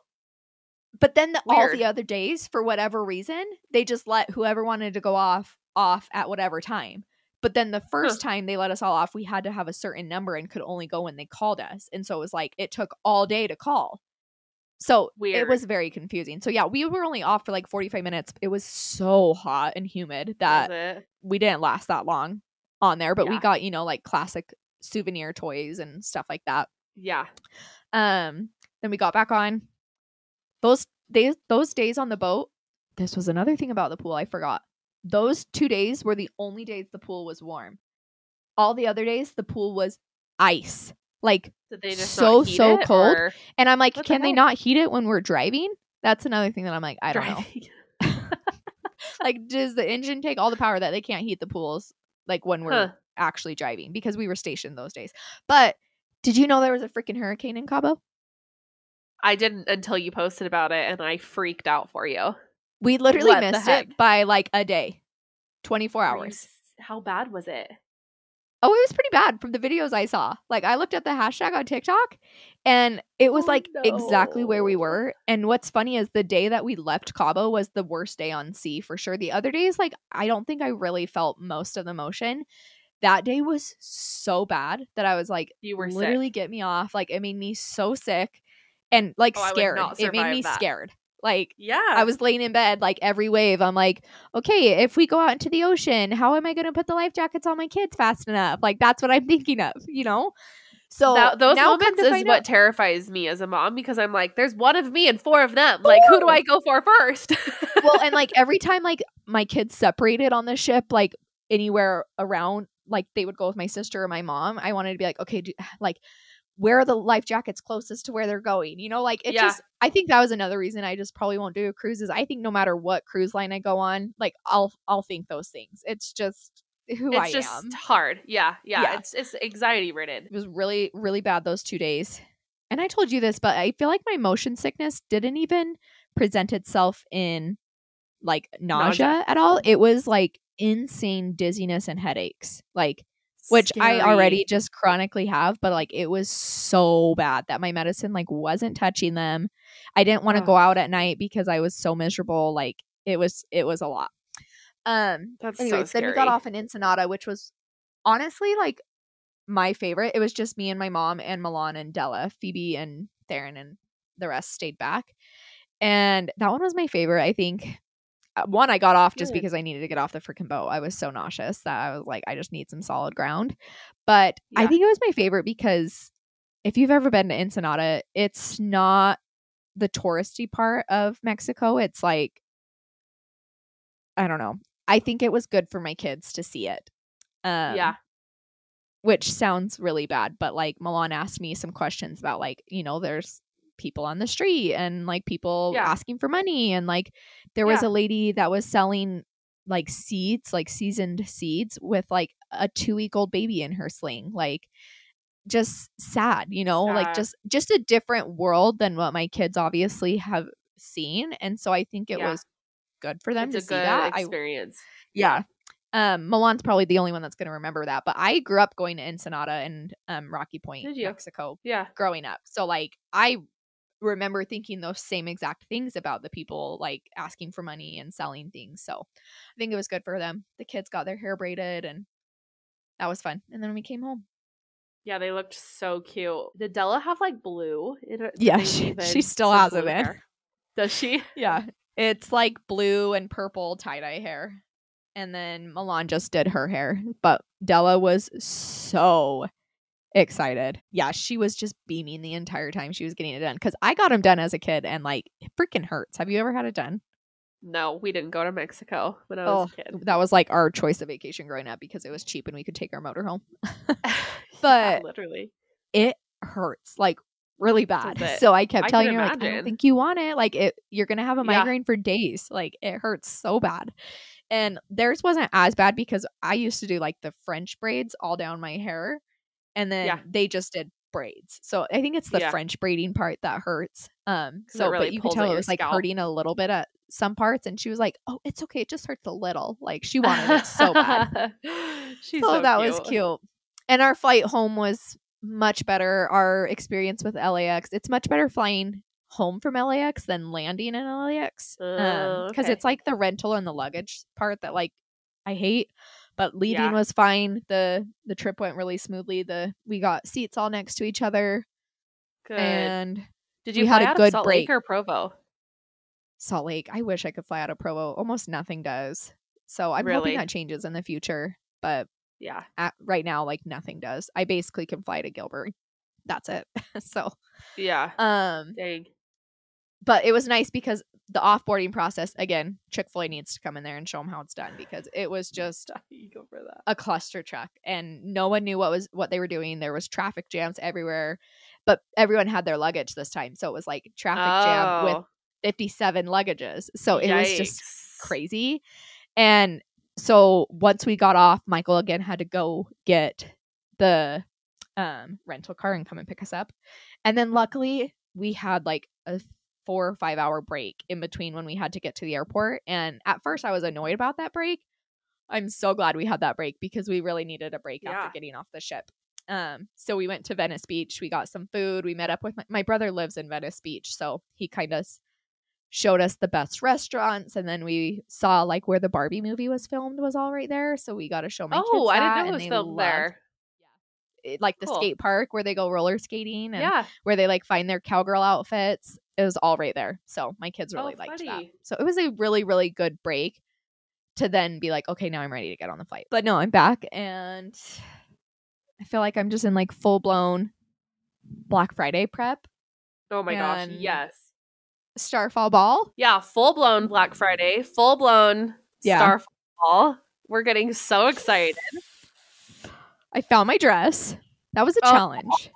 but then the, all the other days, for whatever reason, they just let whoever wanted to go off off at whatever time. But then the first time they let us all off, we had to have a certain number and could only go when they called us. And so it was like it took all day to call. So it was very confusing. So yeah, we were only off for like 45 minutes. It was so hot and humid that we didn't last that long on there, but we got, you know, like classic souvenir toys and stuff like that. Yeah. Um, then we got back on. Those days those days on the boat, this was another thing about the pool I forgot. Those two days were the only days the pool was warm. All the other days the pool was ice. Like Did they just So, so it, cold. or and I'm like, What the can they not heat it when we're driving? That's another thing that I'm like, I don't know. Like, does the engine take all the power that they can't heat the pools like when we're Huh. actually driving? Because we were stationed those days. But did you know there was a freaking hurricane in Cabo? I didn't until you posted about it, and I freaked out for you. We literally What missed it by like a day, 24 hours. How bad was it? Oh, it was pretty bad from the videos I saw. Like, I looked at the hashtag on TikTok and it was Oh, like exactly where we were. And what's funny is the day that we left Cabo was the worst day on sea for sure. The other days, like, I don't think I really felt most of the motion. That day was so bad that I was like, You were literally sick. get me off. Like, it made me so sick and like Oh, scared. It made me that. scared. Like, Yeah. I was laying in bed like every wave. I'm like, okay, if we go out into the ocean, how am I going to put the life jackets on my kids fast enough? Like that's what I'm thinking of, you know. So That- those now moments is what out- terrifies me as a mom because I'm like, there's one of me and four of them. Like, who do I go for first? well, and like every time like my kids separated on the ship, like anywhere around, like they would go with my sister or my mom. I wanted to be like, okay, do, like wear the life jackets closest to where they're going. You know, like it Yeah. just I think that was another reason I just probably won't do a cruise is I think no matter what cruise line I go on, like I'll I'll think those things. It's just who I just am. hard. Yeah, yeah, Yeah. It's it's anxiety ridden. It was really, really bad those two days. And I told you this, but I feel like my motion sickness didn't even present itself in like nausea, Nausea. at all. Mm-hmm. It was like insane dizziness and headaches. Like which I already just chronically have, but like it was so bad that my medicine like wasn't touching them. I didn't want to go out at night because I was so miserable. Like it was it was a lot. Um That's so anyways, then we got off in Ensenada, which was honestly like my favorite. It was just me and my mom and Milan and Della, Phoebe and Theron and the rest stayed back. And that one was my favorite, I think. Uh, One, I got off just Good. because I needed to get off the freaking boat. I was so nauseous that I was like, I just need some solid ground. But I think it was my favorite because if you've ever been to Ensenada, it's not the touristy part of Mexico. It's like, I don't know. I think it was good for my kids to see it. Um, yeah, which sounds really bad, but like Milan asked me some questions about like, you know, there's people on the street and like people Yeah. asking for money and like there was Yeah. a lady that was selling like seeds, like seasoned seeds with like a 2-week-old baby in her sling. Like just sad, you know, like just just a different world than what my kids obviously have seen and so I think it Yeah. was good for them it's to see that. I experience. yeah. Um, Milan's probably the only one that's going to remember that. But I grew up going to Ensenada and um, Rocky Point, Mexico, yeah, growing up. So like I remember thinking those same exact things about the people like asking for money and selling things. So I think it was good for them. The kids got their hair braided and that was fun. And then we came home. yeah. They looked so cute. Did Della have like blue? in her- Yeah, she- she still has it in. Does she? Yeah. It's like blue and purple tie dye hair. And then Milan just did her hair. But Della was so excited. Yeah, she was just beaming the entire time she was getting it done. Cause I got them done as a kid and like it freaking hurts. Have you ever had it done? No, we didn't go to Mexico when I was Oh, a kid. that was like our choice of vacation growing up because it was cheap and we could take our motor home. Yeah, But literally, it hurts like really bad. So I kept I telling her like, I don't think you want it. Like it, you're gonna have a Yeah. migraine for days. Like it hurts so bad. And theirs wasn't as bad because I used to do like the French braids all down my hair, and then Yeah. they just did braids. So I think it's the Yeah. French braiding part that hurts. Um. So, really but you could tell it was like scalp. hurting a little bit at some parts, and she was like, "Oh, it's okay. It just hurts a little." Like she wanted it so bad. She's so, so that was cute. And our flight home was much better. Our experience with LAX, it's much better flying home from LAX than landing in LAX. Oh, Because okay. it's like the rental and the luggage part that like I hate. But leaving Yeah. was fine. The the trip went really smoothly. The we got seats all next to each other Good. and Did you had a good of Salt Lake or Provo? Salt Lake. I wish I could fly out of Provo. Almost nothing does. So I'm Really? hoping that changes in the future. But Yeah. at, right now, like nothing does. I basically can fly to Gilbert. That's it. so, Yeah. um, Dang. But it was nice because the offboarding process again, Chick Fil A needs to come in there and show them how it's done because it was just go for that. a cluster truck and no one knew what was what they were doing. There was traffic jams everywhere, but everyone had their luggage this time, so it was like traffic jam with Oh, 57 luggages. So it was just crazy. And so once we got off, Michael again had to go get the um, rental car and come and pick us up. And then luckily we had like a four or five hour break in between when we had to get to the airport. And at first I was annoyed about that break. I'm so glad we had that break because we really needed a break Yeah. after getting off the ship. Um, so we went to Venice Beach. We got some food. We met up with my, my brother lives in Venice Beach, so he kind of showed us the best restaurants and then we saw like where the Barbie movie was filmed was all right there. So we got to show my kids Oh, I didn't know it was filmed loved there. it, like the Cool. skate park where they go roller skating and Yeah. where they like find their cowgirl outfits. It was all right there. So my kids Oh, really liked that. So it was a really, really good break to then be like, okay, now I'm ready to get on the flight. But no, I'm back and I feel like I'm just in like full blown Black Friday prep. Oh my gosh. Yes. Starfall Ball. Yeah. Full blown Black Friday. Full blown Yeah. Starfall. We're getting so excited. I found my dress. That was a Oh. challenge.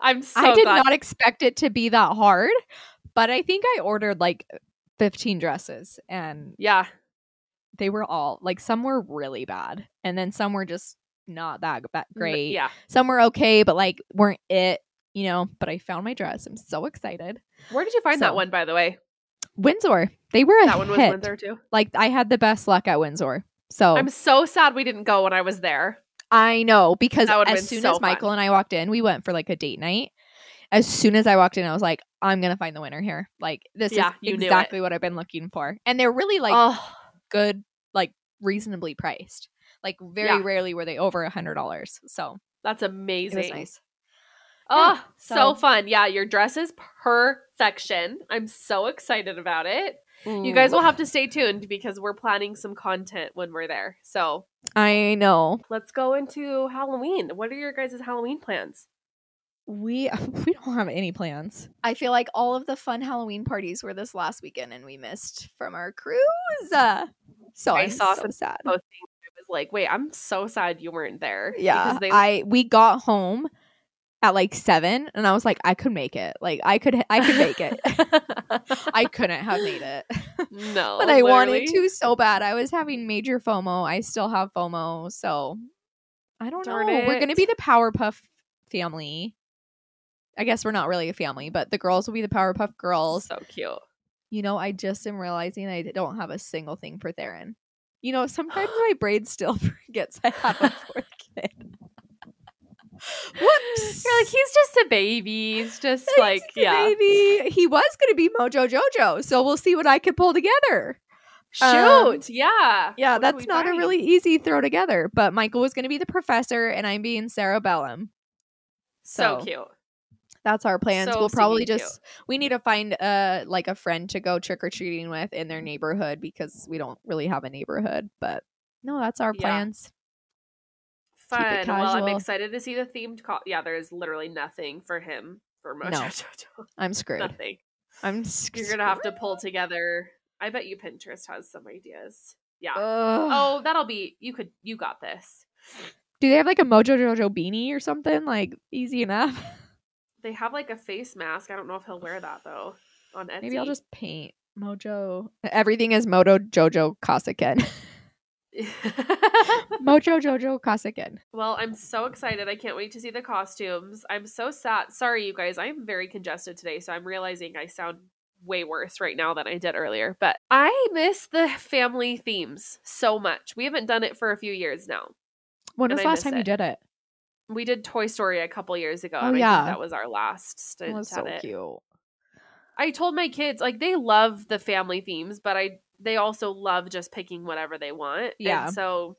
I'm so I did glad. not expect it to be that hard, but I think I ordered like 15 dresses and yeah. they were all like some were really bad and then some were just not that ba- great. Yeah. Some were okay, but like weren't it, you know. But I found my dress. I'm so excited. Where did you find So, that one, by the way? Windsor. They were That one was hit. Windsor too. Like I had the best luck at Windsor. So I'm so sad we didn't go when I was there. I know because as soon so as Michael fun. and I walked in, we went for like a date night. As soon as I walked in, I was like, I'm gonna find the winner here. Like this Yeah, is you knew it. exactly what I've been looking for. And they're really like oh, good, like reasonably priced. Like very Yeah. rarely were they over a hundred dollars. So that's amazing. nice. Oh, Yeah, so, so- fun. Yeah, your dress is perfection. I'm so excited about it. You guys will have to stay tuned because we're planning some content when we're there. So I know. let's go into Halloween. What are your guys' Halloween plans? We we don't have any plans. I feel like all of the fun Halloween parties were this last weekend and we missed from our cruise. Uh, so I I'm saw so some sad. Posting, I was like, wait, I'm so sad you weren't there. Yeah, they I we got home at like seven, and I was like, I could make it. Like I could, I could make it. I couldn't have made it, no, but I wanted to so bad. I was having major FOMO. I still have FOMO, so I don't Darn know. We're gonna be the Powerpuff family. I guess we're not really a family, but the girls will be the Powerpuff Girls. So cute. You know, I just am realizing I don't have a single thing for Theron. You know, sometimes my brain still forgets I have a fourth kid. Whoops. You're like, he's just a baby. He's just He's like, the yeah. baby. He was going to be Mojo Jojo, so we'll see what I can pull together. Shoot. Um, yeah. Yeah, What that's not a really easy throw together. But Michael was going to be the professor, and I'm being Sara Bellum. so, so cute. That's our plans. So we'll probably stinking just we need to find a like a friend to go trick or treating with in their neighborhood because we don't really have a neighborhood. But no, that's our plans. Keep Fun. Well, I'm excited to see the themed. Co- yeah, there is literally nothing for him for Mojo No. Jojo. I'm screwed. Nothing. I'm You're gonna have to pull together. I bet you Pinterest has some ideas. Yeah. Oh, oh, that'll be. You could. You got this. do they have like a Mojo Jojo beanie or something? Like easy enough. They have like a face mask. I don't know if he'll wear that though. On Etsy. Maybe I'll just paint Mojo. Everything is Mojo Jojo Kasaken. Mojo Jojo Kasaken. well, I'm so excited. I can't wait to see the costumes. I'm so sad. Sorry, you guys. I'm very congested today, so I'm realizing I sound way worse right now than I did earlier. But I miss the family themes so much. We haven't done it for a few years now. When was the last time you did it? We did Toy Story a couple years ago, Oh, and I yeah. think that was our last stint It was so it. cute. I told my kids like they love the family themes, but I they also love just picking whatever they want. Yeah. And so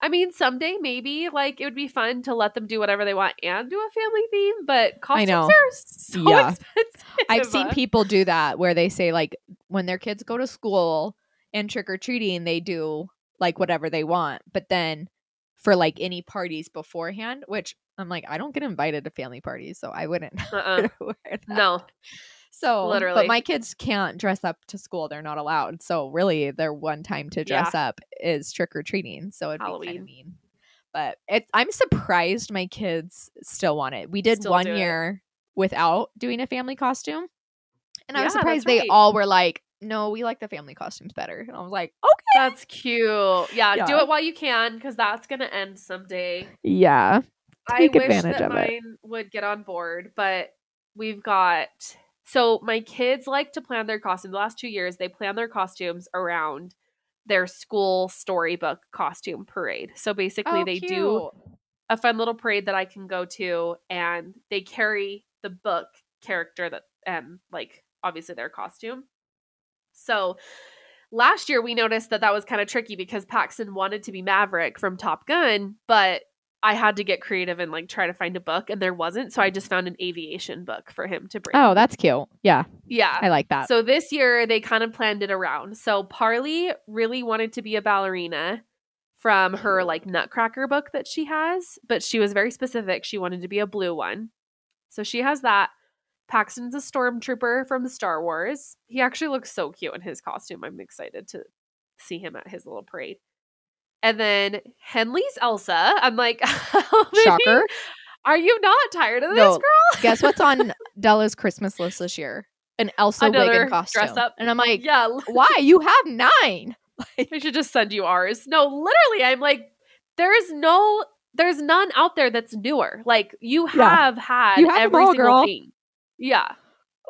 I mean, someday maybe like it would be fun to let them do whatever they want and do a family theme, but costumes know. are so Yeah. expensive. I've seen uh people do that where they say like when their kids go to school and trick or treating, they do like whatever they want, but then for like any parties beforehand, which I'm like, I don't get invited to family parties, so I wouldn't Uh-uh. wear that. No. So Literally. but my kids can't dress up to school; they're not allowed. So really, their one time to dress up is trick or treating. So it'd be kind Halloween. of mean. But it, I'm surprised my kids still want it. We did Still one do it. year without doing a family costume, and I was surprised that's they all were like, "No, we like the family costumes better." And I was like, "Okay, That's cute. Yeah, do it while you can because that's gonna end someday. yeah, I wish advantage that of it. mine would get on board, but we've got so my kids like to plan their costumes. The last two years, they plan their costumes around their school storybook costume parade. So basically, Oh, they do a fun little parade that I can go to, and they carry the book character that and like obviously their costume. So last year we noticed that that was kind of tricky because Paxton wanted to be Maverick from Top Gun, but I had to get creative and like try to find a book, and there wasn't. So I just found an aviation book for him to bring. Oh, that's cute. Yeah, yeah. I like that. So this year they kind of planned it around. So Parley really wanted to be a ballerina from her like Nutcracker book that she has, but she was very specific. She wanted to be a blue one. So she has that. Paxton's a stormtrooper from Star Wars. He actually looks so cute in his costume. I'm excited to see him at his little parade. And then Henley's Elsa. I'm like, Shocker. Are you not tired of this, No. girl? Guess what's on Della's Christmas list this year? An Elsa wig and costume. dress up. And I'm like, yeah, why? You have nine. I should just send you ours. No, literally, I'm like, there's no, there's none out there that's newer. Like you Yeah. have had You have every single girl. thing. Yeah.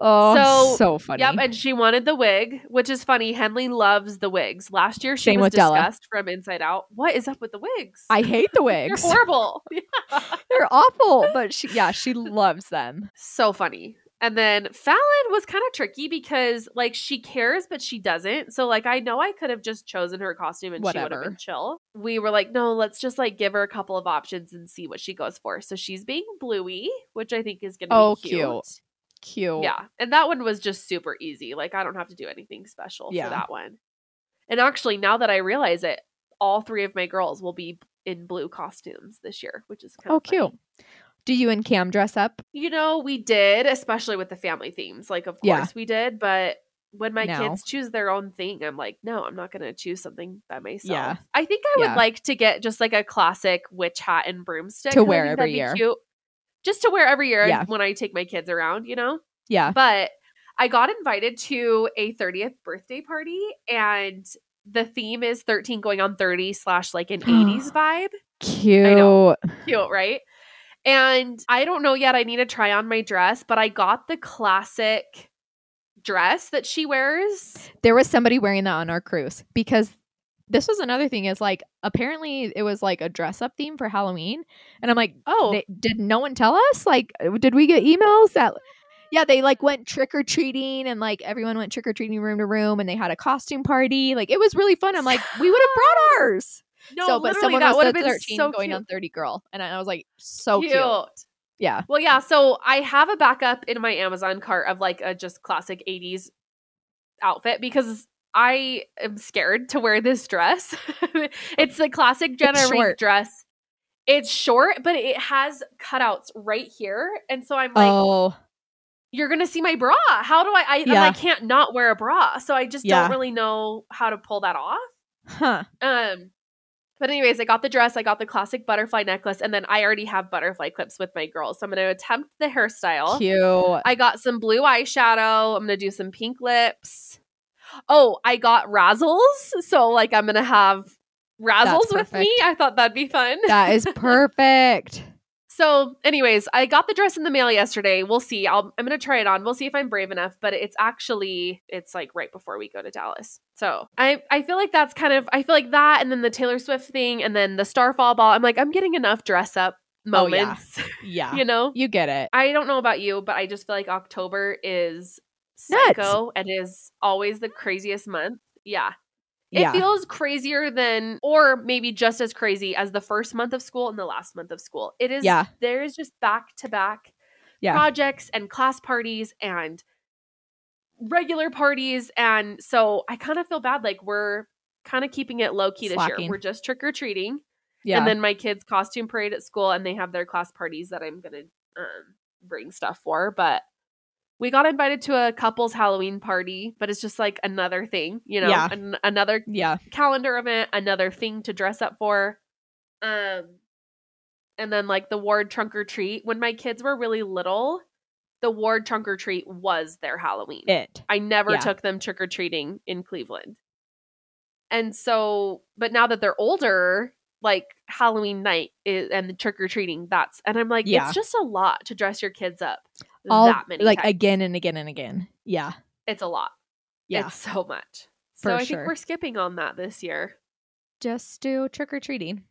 Oh, So, so, funny. Yep. And she wanted the wig, which is funny. Henley loves the wigs. Last year, she Same was with Della. discussed from Inside Out. What is up with the wigs? I hate the They're wigs. horrible. They're awful, but she, yeah, she loves them. so funny. And then Fallon was kind of tricky because like she cares but she doesn't. So like I know I could have just chosen her costume and she would have been chill. We were like, no, let's just like give her a couple of options and see what she goes for. So she's being bluey, which I think is gonna Oh, be cute. cute. Cute. Yeah. And that one was just super easy. Like I don't have to do anything special Yeah. for that one. And actually now that I realize it, all three of my girls will be in blue costumes this year, which is kind Oh, of cute. Do you and Cam dress up? You know, we did, especially with the family themes. Like, of course Yeah. we did, but when my No. kids choose their own thing, I'm like, no, I'm not going to choose something by myself. Yeah. I think I would Yeah. like to get just like a classic witch hat and broomstick To wear every year. Cute. Just to wear every year Yeah. when I take my kids around, you know? Yeah. But I got invited to a 30th birthday party, and the theme is 13 going on 30 slash like an 80s vibe Cute. I know. cute, right? And I don't know yet. I need to try on my dress, but I got the classic dress that she wears. There was somebody wearing that on our cruise because this was another thing is like apparently it was like a dress up theme for Halloween. And I'm like, Oh, they, did no one tell us? Like, uh, did we get emails that? Yeah, they like went trick or treating and like everyone went trick or treating room to room and they had a costume party. Like it was really fun. I'm like, we would have brought ours. no, so, but someone that was would have been 13 so going cute. on 30 girl, and I was like, so cute. cute. Yeah, Well, yeah. So I have a backup in my Amazon cart of like a just classic 80s outfit because I am scared to wear this dress. it's the classic Jenna short. dress. It's short, but it has cutouts right here. And so I'm like, oh, you're gonna see my bra. How do I? I, Yeah. I can't not wear a bra, so I just Yeah. don't really know how to pull that off. huh. Um, but anyways, I got the dress, I got the classic butterfly necklace, and then I already have butterfly clips with my girls, so I'm gonna attempt the hairstyle. Cute. I got some blue eyeshadow. I'm gonna do some pink lips. Oh, I got razzles, so like I'm gonna have razzles with me. I thought that'd be fun. that is perfect. So, anyways, I got the dress in the mail yesterday. We'll see. I'll, I'm gonna try it on. We'll see if I'm brave enough. But it's actually it's like right before we go to Dallas. So I I feel like that's kind of I feel like that, and then the Taylor Swift thing, and then the Starfall ball. I'm like I'm getting enough dress up Oh, yeah. moments. Yeah, you know. you get it. I don't know about you, but I just feel like October is Nuts. psycho and is always the craziest month. Yeah. It yeah, feels crazier than, or maybe just as crazy as the first month of school and the last month of school. It is, Yeah. there is just back to back projects and class parties and regular parties. And so I kind of feel bad. Like we're kind of keeping it low key this Slacking. year. We're just trick or treating. yeah. And then my kids' costume parade at school, and they have their class parties that I'm gonna um, bring stuff for. But we got invited to a couple's Halloween party, but it's just like another thing, you know, Yeah. an- another yeah, calendar event, another thing to dress up for. Um, and then like the ward trunk or treat. When my kids were really little, the ward trunk or treat was their Halloween. it. I never Yeah. took them trick or treating in Cleveland. And so, but now that they're older, like Halloween night is, and the trick or treating, that's, and I'm like, Yeah. it's just a lot to dress your kids up All that many like times. again and again and again. Yeah, It's a lot. yeah. It's so much. For so I sure. think we're skipping on that this year. Just do trick or treating.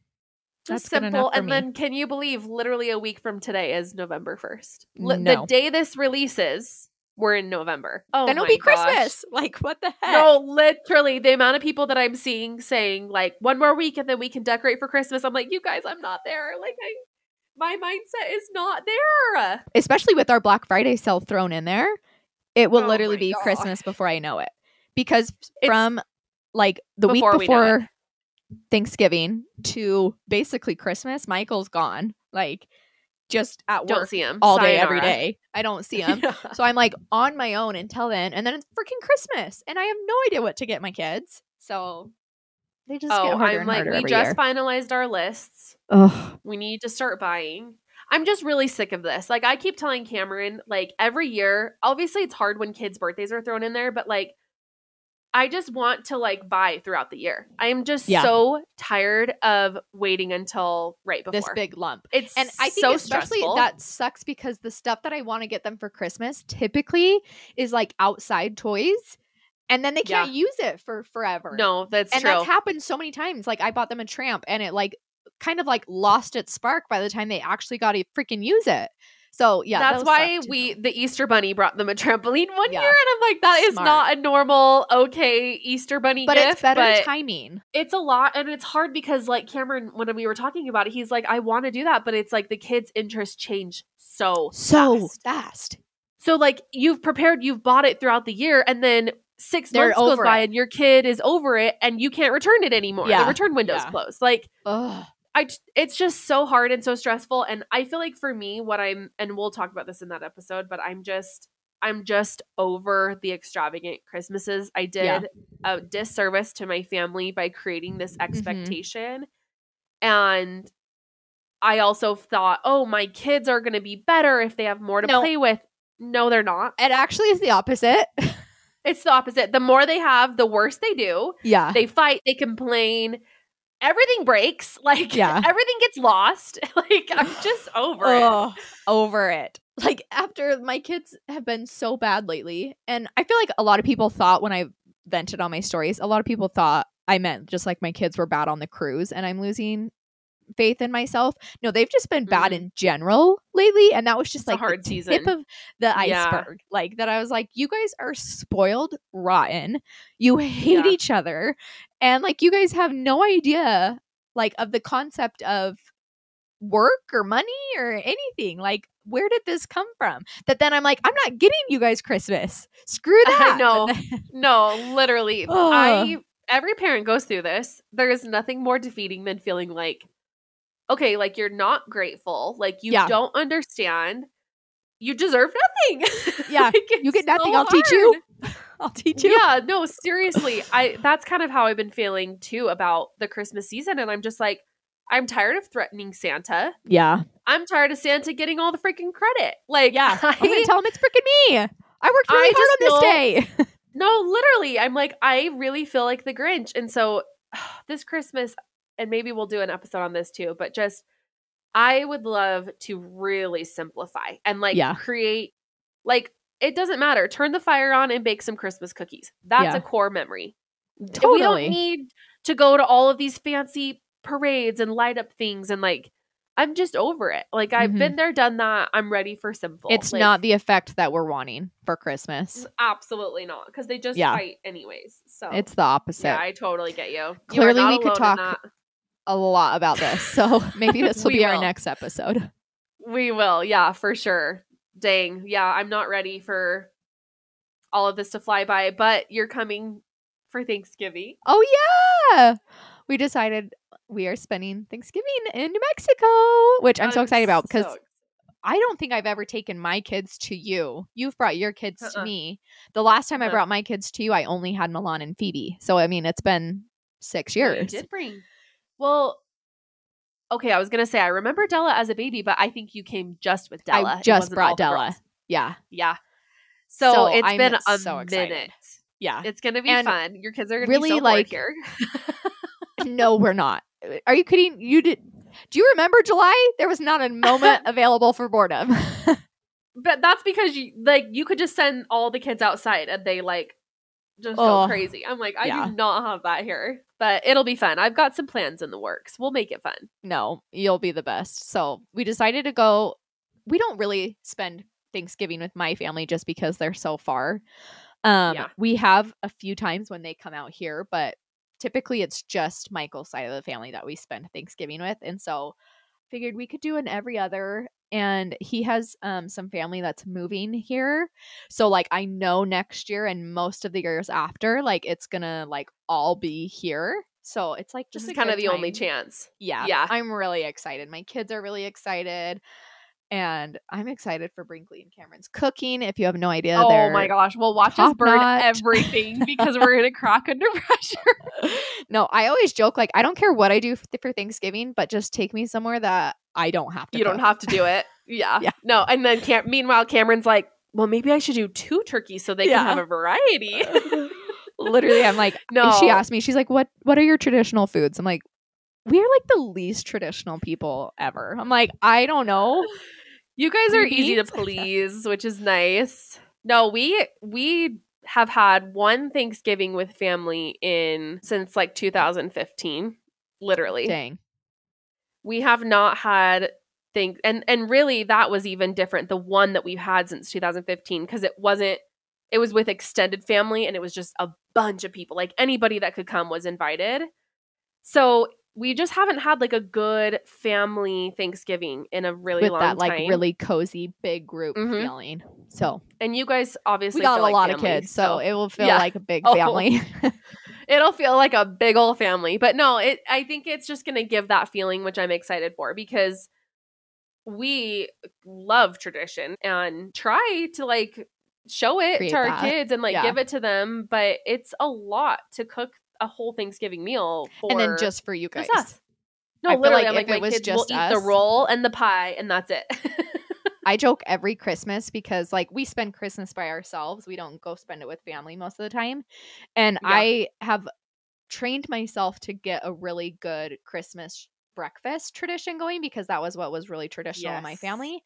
Just That's simple. And me. then can you believe literally a week from today is November 1st? Li- No. The day this releases, we're in November. Oh, then it'll be gosh. Christmas. Like what the heck? No, literally, the amount of people that I'm seeing saying like one more week and then we can decorate for Christmas. I'm like, you guys, I'm not there. Like, I, my mindset is not there. especially with our Black Friday sale thrown in there, it will Oh literally be gosh. Christmas before I know it. Because It's- from like the week Before we before Thanksgiving to basically Christmas, Michael's gone. Like just at Don't work see him all day, every day. I don't see him. Yeah. so I'm like on my own until then. And then it's freaking Christmas. And I have no idea what to get my kids. So they just get Oh, harder I'm and like, harder we every just year. finalized our lists. Ugh. We need to start buying. I'm just really sick of this. Like I keep telling Cameron, like every year, obviously it's hard when kids' birthdays are thrown in there, but like I just want to like buy throughout the year. I am just Yeah. so tired of waiting until right before. this big lump. it's And I think so especially stressful. that sucks because the stuff that I want to get them for Christmas typically is like outside toys, and then they can't use it for forever. no, that's true. and true. that's happened so many times. Like I bought them a tramp, and it like kind of like lost its spark by the time they actually got to freaking use it. So yeah, That's those why we the Easter bunny brought them a trampoline one Yeah. year, and I'm like, that is Smart. not a normal okay Easter bunny But gift. it's better timing. it's a lot, and it's hard because like Cameron, when we were talking about it, he's like, I want to do that, but it's like the kids' interests change so So fast. fast. So like you've prepared, you've bought it throughout the year, and then six They're months goes by, it. and your kid is over it, and you can't return it anymore. Yeah. The return window's Yeah. closed. Like Ugh. I, it's just so hard and so stressful, and I feel like for me, what I'm, and we'll talk about this in that episode, but I'm just, I'm just over the extravagant Christmases. I did Yeah. a disservice to my family by creating this Mm-hmm. expectation, and I also thought, oh, my kids are going to be better if they have more to No. play with. No, they're not. It actually is the opposite. It's the opposite. The more they have, the worse they do. yeah. They fight, they complain. Everything breaks. Like Yeah. everything gets lost. Like I'm just over it. Over it. Like after my kids have been so bad lately, and I feel like a lot of people thought when I vented on my stories, a lot of people thought I meant just like my kids were bad on the cruise, and I'm losing faith in myself. No, they've just been bad Mhm. in general lately, and that was just It's a like hard the season. tip of the Yeah. iceberg. Like that, I was like, you guys are spoiled, rotten. You hate Yeah. each other, and like you guys have no idea like of the concept of work or money or anything. Like, where did this come from? That then I'm like, I'm not getting you guys Christmas. Screw that. Know. then- No, literally. Ugh. I every parent goes through this. There is nothing more defeating than feeling like okay, like you're not grateful, like you Yeah. don't understand. You deserve nothing. Yeah, Like, you get nothing. so I'll teach you. I'll teach you. Yeah, no, seriously. I that's kind of how I've been feeling too about the Christmas season and I'm just like I'm tired of threatening Santa. Yeah. I'm tired of Santa getting all the freaking credit. Like Yeah. I, I'm gonna tell him it's freaking me. I worked really I hard on this day. No, literally. I'm like, I really feel like the Grinch. And so this Christmas, and maybe we'll do an episode on this too, but just I would love to really simplify and like Yeah. create, like, it doesn't matter. Turn the fire on and bake some Christmas cookies. That's Yeah. a core memory. Totally. We don't need to go to all of these fancy parades and light up things and like, I'm just over it. Like, I've Mhm. been there, done that. I'm ready for simple. It's Like, not the effect that we're wanting for Christmas. absolutely not because they just Yeah. fight anyways. So It's the opposite. yeah, I totally get you. You Clearly not we could talk- that. A lot about this. So maybe this will be our next episode. We will, yeah, for sure. Dang, yeah, I'm not ready for all of this to fly by, but you're coming for Thanksgiving. Oh yeah. We decided we are spending Thanksgiving in New Mexico, which I'm, so excited about because so- I don't think I've ever taken my kids to you. You've brought your kids to Uh-uh. me. The last time I Uh-uh. brought my kids to you, I only had Milan and Phoebe. So I mean, it's been six Oh, you years. did bring. Well, okay, I was gonna say I remember Della as a baby, but I think you came just with Della. I just brought Della. girls. Yeah, Yeah. So, So it's I'm been a so minute. yeah. It's gonna be And fun. Your kids are gonna really, be so like- here. no, we're not. Uh, are you kidding? You did. Do you remember July? There was not a moment available for boredom. But that's because you like you could just send all the kids outside and they like just Oh, go crazy. I'm like, I yeah. do not have that here. But it'll be fun. I've got some plans in the works. We'll make it fun. no, you'll be the best. So we decided to go. We don't really spend Thanksgiving with my family just because they're so far. Um, Yeah. we have a few times when they come out here, but typically it's just Michael's side of the family that we spend Thanksgiving with, and so figured we could do an every other. And he has um some family that's moving here, so like I know next year and most of the years after, like it's gonna like all be here. So it's like This just is kind of the only chance. Yeah. Yeah. I'm really excited. My kids are really excited. And I'm excited for Brinkley and Cameron's cooking. If you have no idea, oh my gosh. Well, watch us burn top-notch. everything because we're going to crack under pressure. no, I always joke like I don't care what I do for Thanksgiving, but just take me somewhere that I don't have to. You don't have to do it. Yeah. Yeah. No. And then Cam- meanwhile, Cameron's like, well, maybe I should do two turkeys so they Yeah. can have a variety. Literally, I'm like, no. she asked me, she's like, "What? What are your traditional foods?" I'm like, "We are like the least traditional people ever." I'm like, "I don't know." You guys are easy to please, which is nice. No, we we have had one Thanksgiving with family in since like 2015, literally. Dang. We have not had think and and really that was even different the one that we've had since 2015 because it wasn't it was with extended family and it was just a bunch of people like anybody that could come was invited so we just haven't had like a good family thanksgiving in a really With long that like time really cozy big group Mhm. feeling. So and you guys obviously we got a like lot of family, kids, so it will feel Yeah. like a big Oh. family. it'll feel like a big old family but no it i think it's just going to give that feeling which i'm excited for because we love tradition and try to like show it Create to our that. kids and like Yeah. give it to them but it's a lot to cook a whole thanksgiving meal for and then just for you guys. no I feel literally like i'm like my was kids will just eat the roll and the pie and that's it I joke every Christmas because like we spend Christmas by ourselves. We don't go spend it with family most of the time. And Yeah. I have trained myself to get a really good Christmas breakfast tradition going because that was what was really traditional in my family.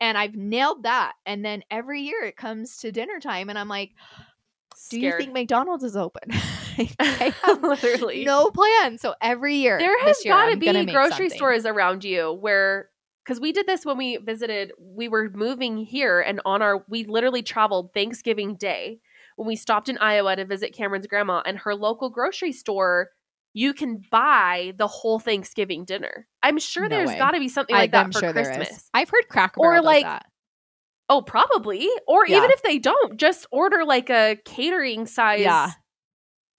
And I've nailed that. And then every year it comes to dinner time and I'm like, do you think McDonald's is open? I have literally no plan. So every year There has got to be grocery something. stores around you where, because we did this when we visited, we were moving here and on our, we literally traveled Thanksgiving Day when we stopped in Iowa to visit Cameron's grandma and her local grocery store. You can buy the whole Thanksgiving dinner. I'm sure No there's got to be something I- like that I'm for sure. Christmas. I've heard Cracker Or, Barrel does like, that. Oh, probably. Or even if they don't, just order like a catering size. Yeah.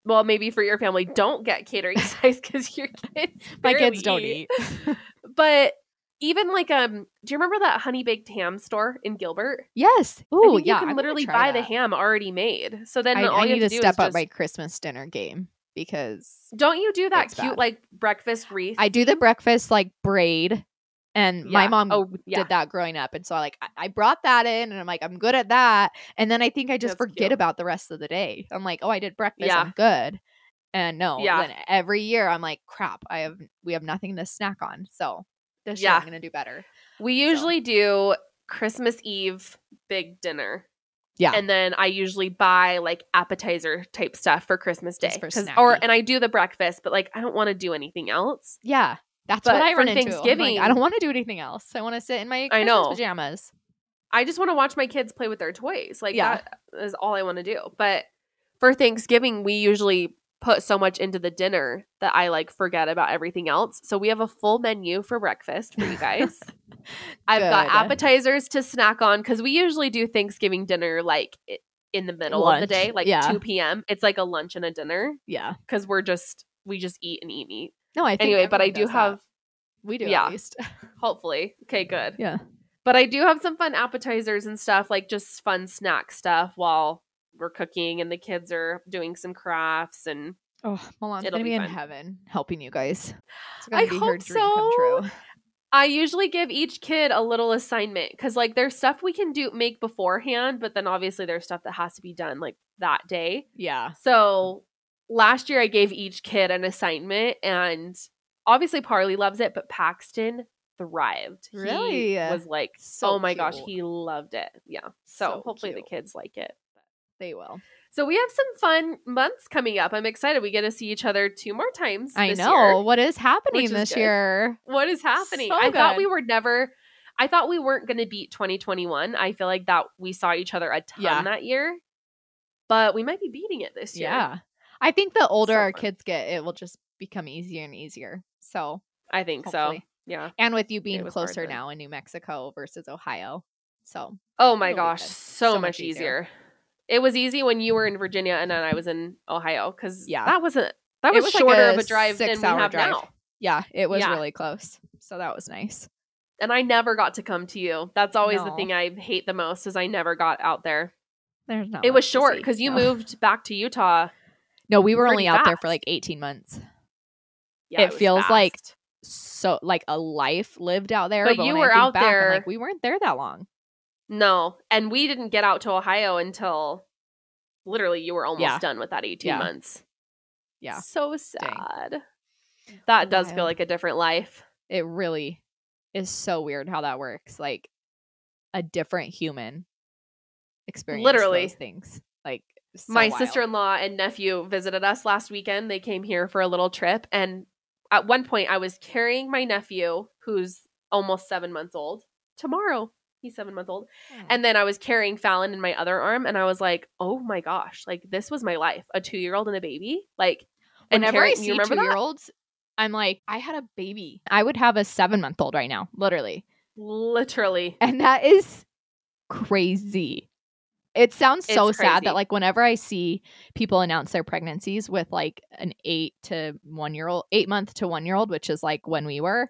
Well, maybe for your family, don't get catering size because your kids. My kids don't eat. but even like um do you remember that honey baked ham store in gilbert yes. Oh yeah. you can literally buy the ham already made so then I, all I you need to to step up just, my Christmas dinner game because don't you do that cute bad. like breakfast wreath I do the breakfast like braid, and my mom oh yeah did that growing up, and so I like I, brought that in, and I'm like I'm good at that, and then I think I just That's forget cute. about the rest of the day. I'm like, oh, I did breakfast, Yeah. I'm good, and no, Yeah. then every year I'm like, crap, I have we have nothing to snack on, so this year I'm gonna do better. we usually do christmas eve big dinner Yeah. and then i usually buy like appetizer type stuff for christmas day for or and i do the breakfast but like i don't want to do anything else Yeah. That's But what I run into. I'm like, Thanksgiving- I don't want to do anything else. I want to sit in my I know. pajamas. I just want to watch my kids play with their toys. Like Yeah. that is all I want to do. But for Thanksgiving, we usually put so much into the dinner that I like forget about everything else. So we have a full menu for breakfast for you guys. I've got appetizers to snack on because we usually do Thanksgiving dinner like in the middle of the day, like yeah. 2 p.m. It's like a lunch and a dinner Yeah. because we're just, we just eat and eat and eat. No, I think Anyway, but I do does that. have, we do yeah. at least. hopefully, okay, good. yeah. But I do have some fun appetizers and stuff, like just fun snack stuff while we're cooking and the kids are doing some crafts and Oh, Milan's It'll gonna be be, in heaven helping you guys. It's I gonna be her hope so. true. I usually give each kid a little assignment because like there's stuff we can do make beforehand, but then obviously there's stuff that has to be done like that day. Yeah. So last year I gave each kid an assignment and obviously Parley loves it, but Paxton thrived. He Really? was like, So oh my gosh, he loved it. Yeah. So, So hopefully cute. the kids like it. They will. So we have some fun months coming up. I'm excited. We get to see each other two more times. I know. year. What is happening is this good. year? What is happening? So I thought we were never. I thought we weren't going to beat 2021. I feel like that we saw each other a ton Yeah. that year, but we might be beating it this year. Yeah. I think the older So our kids get, it will just become easier and easier. So, I think Hopefully. so. Yeah. and with you being closer now in New Mexico versus Ohio. So, Oh my gosh, so, So much much easier. easier. It was easy when you were in Virginia and then I was in Ohio because Yeah. that wasn't that was, was like shorter a of a drive than we have drive. now. yeah, it was Yeah. really close. So, that was nice. And I never got to come to you. That's always the thing I hate the most is I never got out there. There's not it was short because you No. moved back to Utah. No, we were only out there for like 18 months. Yeah, It was feels like. So like a life lived out there. But when you were out back, I'm there- like we weren't there that long. no, and we didn't get out to Ohio until literally you were almost Yeah. done with that 18 Yeah. months. Yeah. So sad. That does feel like a different life. It really is so weird how that works. Like a different human experience Literally. things. Like so My sister-in-law and nephew visited us last weekend. They came here for a little trip and at one point I was carrying my nephew who's almost 7 months old. Tomorrow he's 7 months old. Mm. And then I was carrying Fallon in my other arm and I was like, "Oh my gosh, like this was my life. A 2-year-old and a baby." Like and whenever I see two year olds, I'm like, I had a baby. I would have a seven month old right now, literally. Literally. And that is crazy. It sounds so sad that like whenever I see people announce their pregnancies with like an eight to one year old, eight month to one year old, which is like when we were,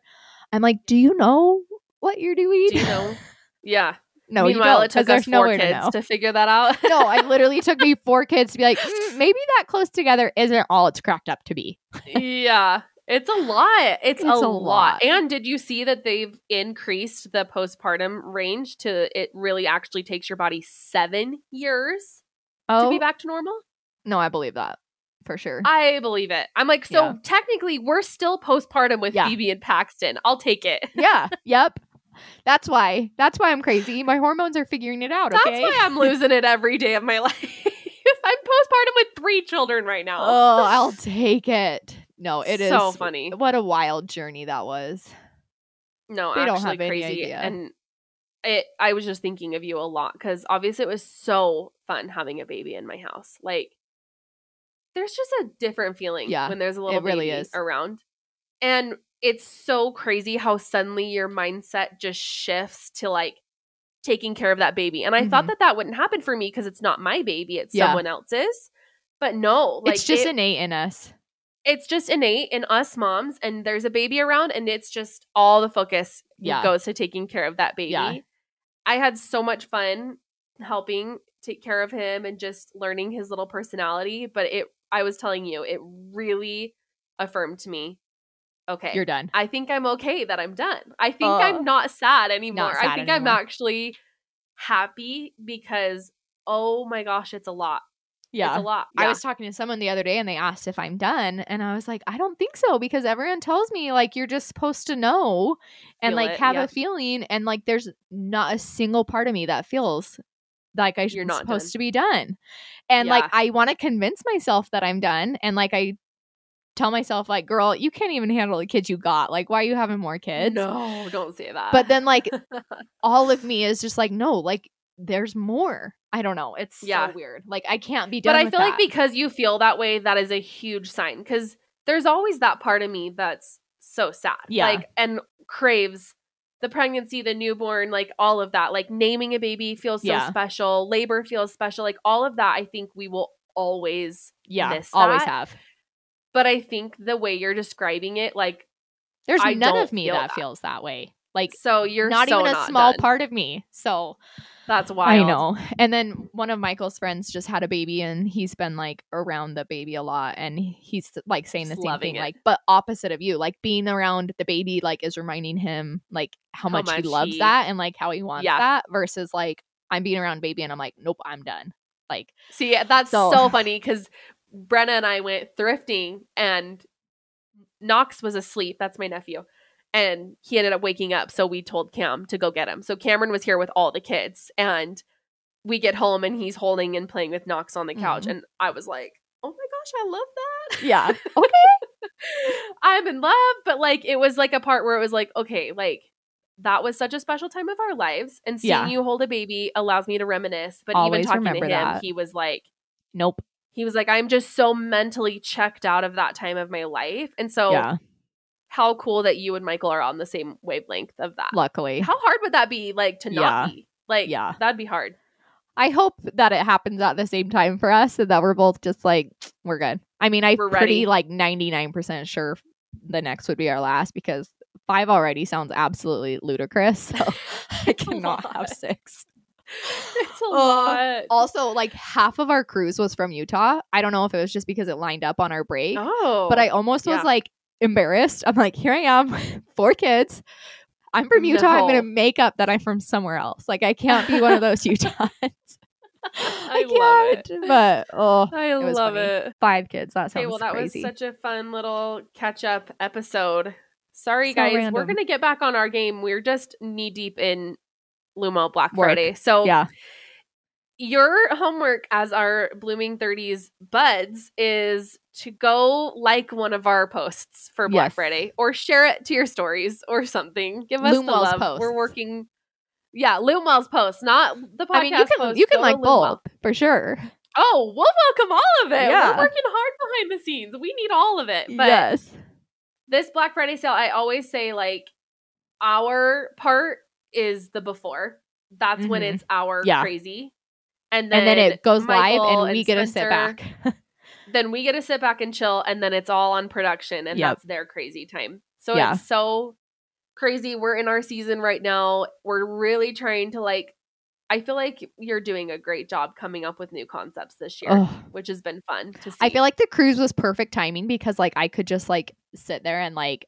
I'm like, do you know what you're doing? Do you know? Yeah. no, you Meanwhile, don't, it took us four nowhere to kids to, figure that out. no, I literally took me four kids to be like, "Mm, maybe that close together isn't all it's cracked up to be. yeah. It's a lot. It's, It's a, a lot. lot. And did you see that they've increased the postpartum range to it really actually takes your body seven years to Oh, be back to normal? no, I believe that for sure. I believe it. I'm like, so Yeah. technically we're still postpartum with Yeah. Phoebe and Paxton. I'll take it. yeah, yep. That's why. That's why I'm crazy. My hormones are figuring it out. That's why I'm losing it every day of my life. I'm postpartum with three children right now. Oh, I'll take it. No, it is so funny. What a wild journey that was. No, They don't actually have any crazy. idea. And it I was just thinking of you a lot because obviously it was so fun having a baby in my house. Like there's just a different feeling Yeah, when there's a little really baby is. around. And it's so crazy how suddenly your mindset just shifts to like taking care of that baby. And I thought Mhm. that that wouldn't happen for me because it's not my baby, it's Yeah. someone else's. But no, like it's just it- innate in us. It's just innate in us moms and there's a baby around and it's just all the focus Yeah. goes to taking care of that baby Yeah. i had so much fun helping take care of him and just learning his little personality but it i was telling you it really affirmed to me okay You're done. i think i'm okay that i'm done i think Uh, i'm not sad anymore i sad think i'm actually happy because oh my gosh it's a lot Yeah. it's a lot I was talking to someone the other day and they asked if I'm done. And I was like, I don't think so because everyone tells me like you're just supposed to know and Feel like it, have yep. a feeling. And like there's not a single part of me that feels like I not supposed done. to be done. And like I want to convince myself that I'm done. And like I tell myself, like, girl, you can't even handle the kids you got. Like, why are you having more kids? no don't say that But then like all of me is just like, no, like there's more. I don't know. It's Yeah. so weird. Like I can't be done. but I feel like because you feel that way, that is a huge sign. Because there's always that part of me that's so sad, Yeah. like and craves the pregnancy, the newborn, like all of that. Like naming a baby feels so Yeah. special. Labor feels special. Like all of that, I think we will always. yeah, miss always have. But I think the way you're describing it, like There's I none of me feel that, that. feels that way. Like so you're not so even a not small done. part of me. So That's why I know. And then one of Michael's friends just had a baby and he's been like around the baby a lot and he's like saying the Just same thing it. like but opposite of you like being around the baby like is reminding him like how, How much, he loves he- that and like how he wants Yeah. that versus like I'm being around baby and I'm like nope, I'm done. Like See, that's So- so, funny because Brenna and I went thrifting and Knox was asleep. That's my nephew. And he ended up waking up. So we told Cam to go get him. So Cameron was here with all the kids. And we get home and he's holding and playing with Knox on the couch. Mhm. And I was like, oh my gosh, I love that. yeah. Okay. I'm in love. But like, it was like a part where it was like, okay, like, that was such a special time of our lives. And seeing Yeah. you hold a baby allows me to reminisce. But Always even talking to him, that. he was like, Nope. he was like, I'm just so mentally checked out of that time of my life. And so, yeah. How cool that you and Michael are on the same wavelength of that. Luckily. How hard would that be, like, to not Yeah. be? Like, Yeah. that'd be hard. I hope that it happens at the same time for us and that we're both just like we're good. I mean, I'm pretty ready. like 99% sure the next would be our last because five already sounds absolutely ludicrous. So I cannot have six. It's a Oh, lot. Also, like half of our cruise was from Utah. I don't know if it was just because it lined up on our break, Oh. but I almost was like embarrassed. I'm like, here I am, four kids. I'm from Utah. I'm gonna make up that I'm from somewhere else. Like I can't be one of those Utahns. I love it. can't. But oh, I was love funny. it. five kids. That sounds Okay, well, that crazy. was such a fun little catch up episode. Sorry, So guys. We're going to get back on our game. We're just knee deep in Lumo Black Work. Friday. So, yeah. your homework as our Blooming 30s buds is to go like one of our posts for Black Yes. Friday or share it to your stories or something. Give us the love. posts. We're working. Yeah, Loomwell's post, not the podcast I mean, you can post. you can Go like both for sure. Oh, we'll welcome all of it. Yeah. We're working hard behind the scenes. We need all of it. But yes. this Black Friday sale, I always say like our part is the before. That's when Mhm. it's our Yeah. crazy. And then, And then it goes Michael live, and we get to sit back. Then we get to sit back and chill, and then it's all on production, and Yep. that's their crazy time. So Yeah. it's so crazy. We're in our season right now. We're really trying to like. I feel like you're doing a great job coming up with new concepts this year, which has been fun to see. I feel like the cruise was perfect timing because like I could just like sit there and like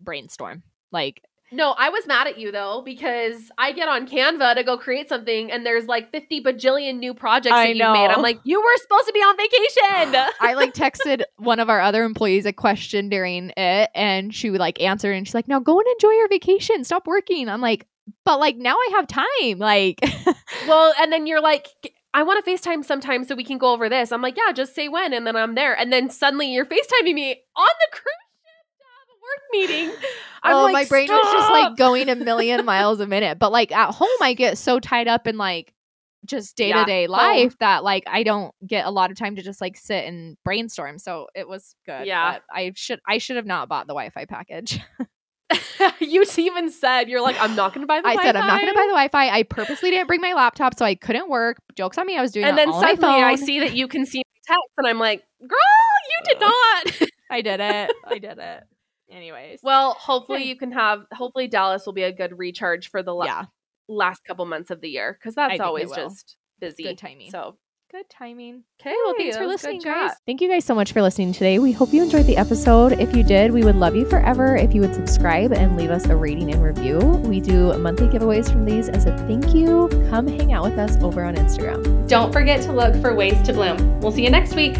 brainstorm. Like No, I was mad at you though because I get on Canva to go create something and there's like 50 bajillion new projects I that you've made. I'm like, you were supposed to be on vacation. I like texted one of our other employees a question during it and she would like answer and she's like, "Now go and enjoy your vacation. Stop working." I'm like, "But like now I have time." Like well, and then you're like, I want to FaceTime sometime so we can go over this. I'm like, yeah, just say when, and then I'm there. And then suddenly you're FaceTiming me on the cruise ship to have a work meeting. I'm oh, like, my brain was just like going a million miles a minute. But like at home, I get so tied up in like just day to day life that like I don't get a lot of time to just like sit and brainstorm. So it was good. Yeah. but I should I should have not bought the Wi-Fi package. you even said you're like, I'm not going to buy the. I said I'm not going to Wi-Fi." buy the Wi-Fi. I purposely didn't bring my laptop, so I couldn't work. Jokes on me. I was doing And then suddenly I see that you can see my text, and I'm like, girl, you did not. I did it. I did it. Anyways, Well, hopefully you can have. Hopefully Dallas will be a good recharge for the la- yeah, last couple months of the year because that's always just busy. good timing. So good timing. okay, well, Thanks for that was good listening, guys. Thank you guys so much for listening today. We hope you enjoyed the episode. If you did, we would love you forever if you would subscribe and leave us a rating and review. We do monthly giveaways from these as a thank you. Come hang out with us over on Instagram. Don't forget to look for ways to bloom. We'll see you next week.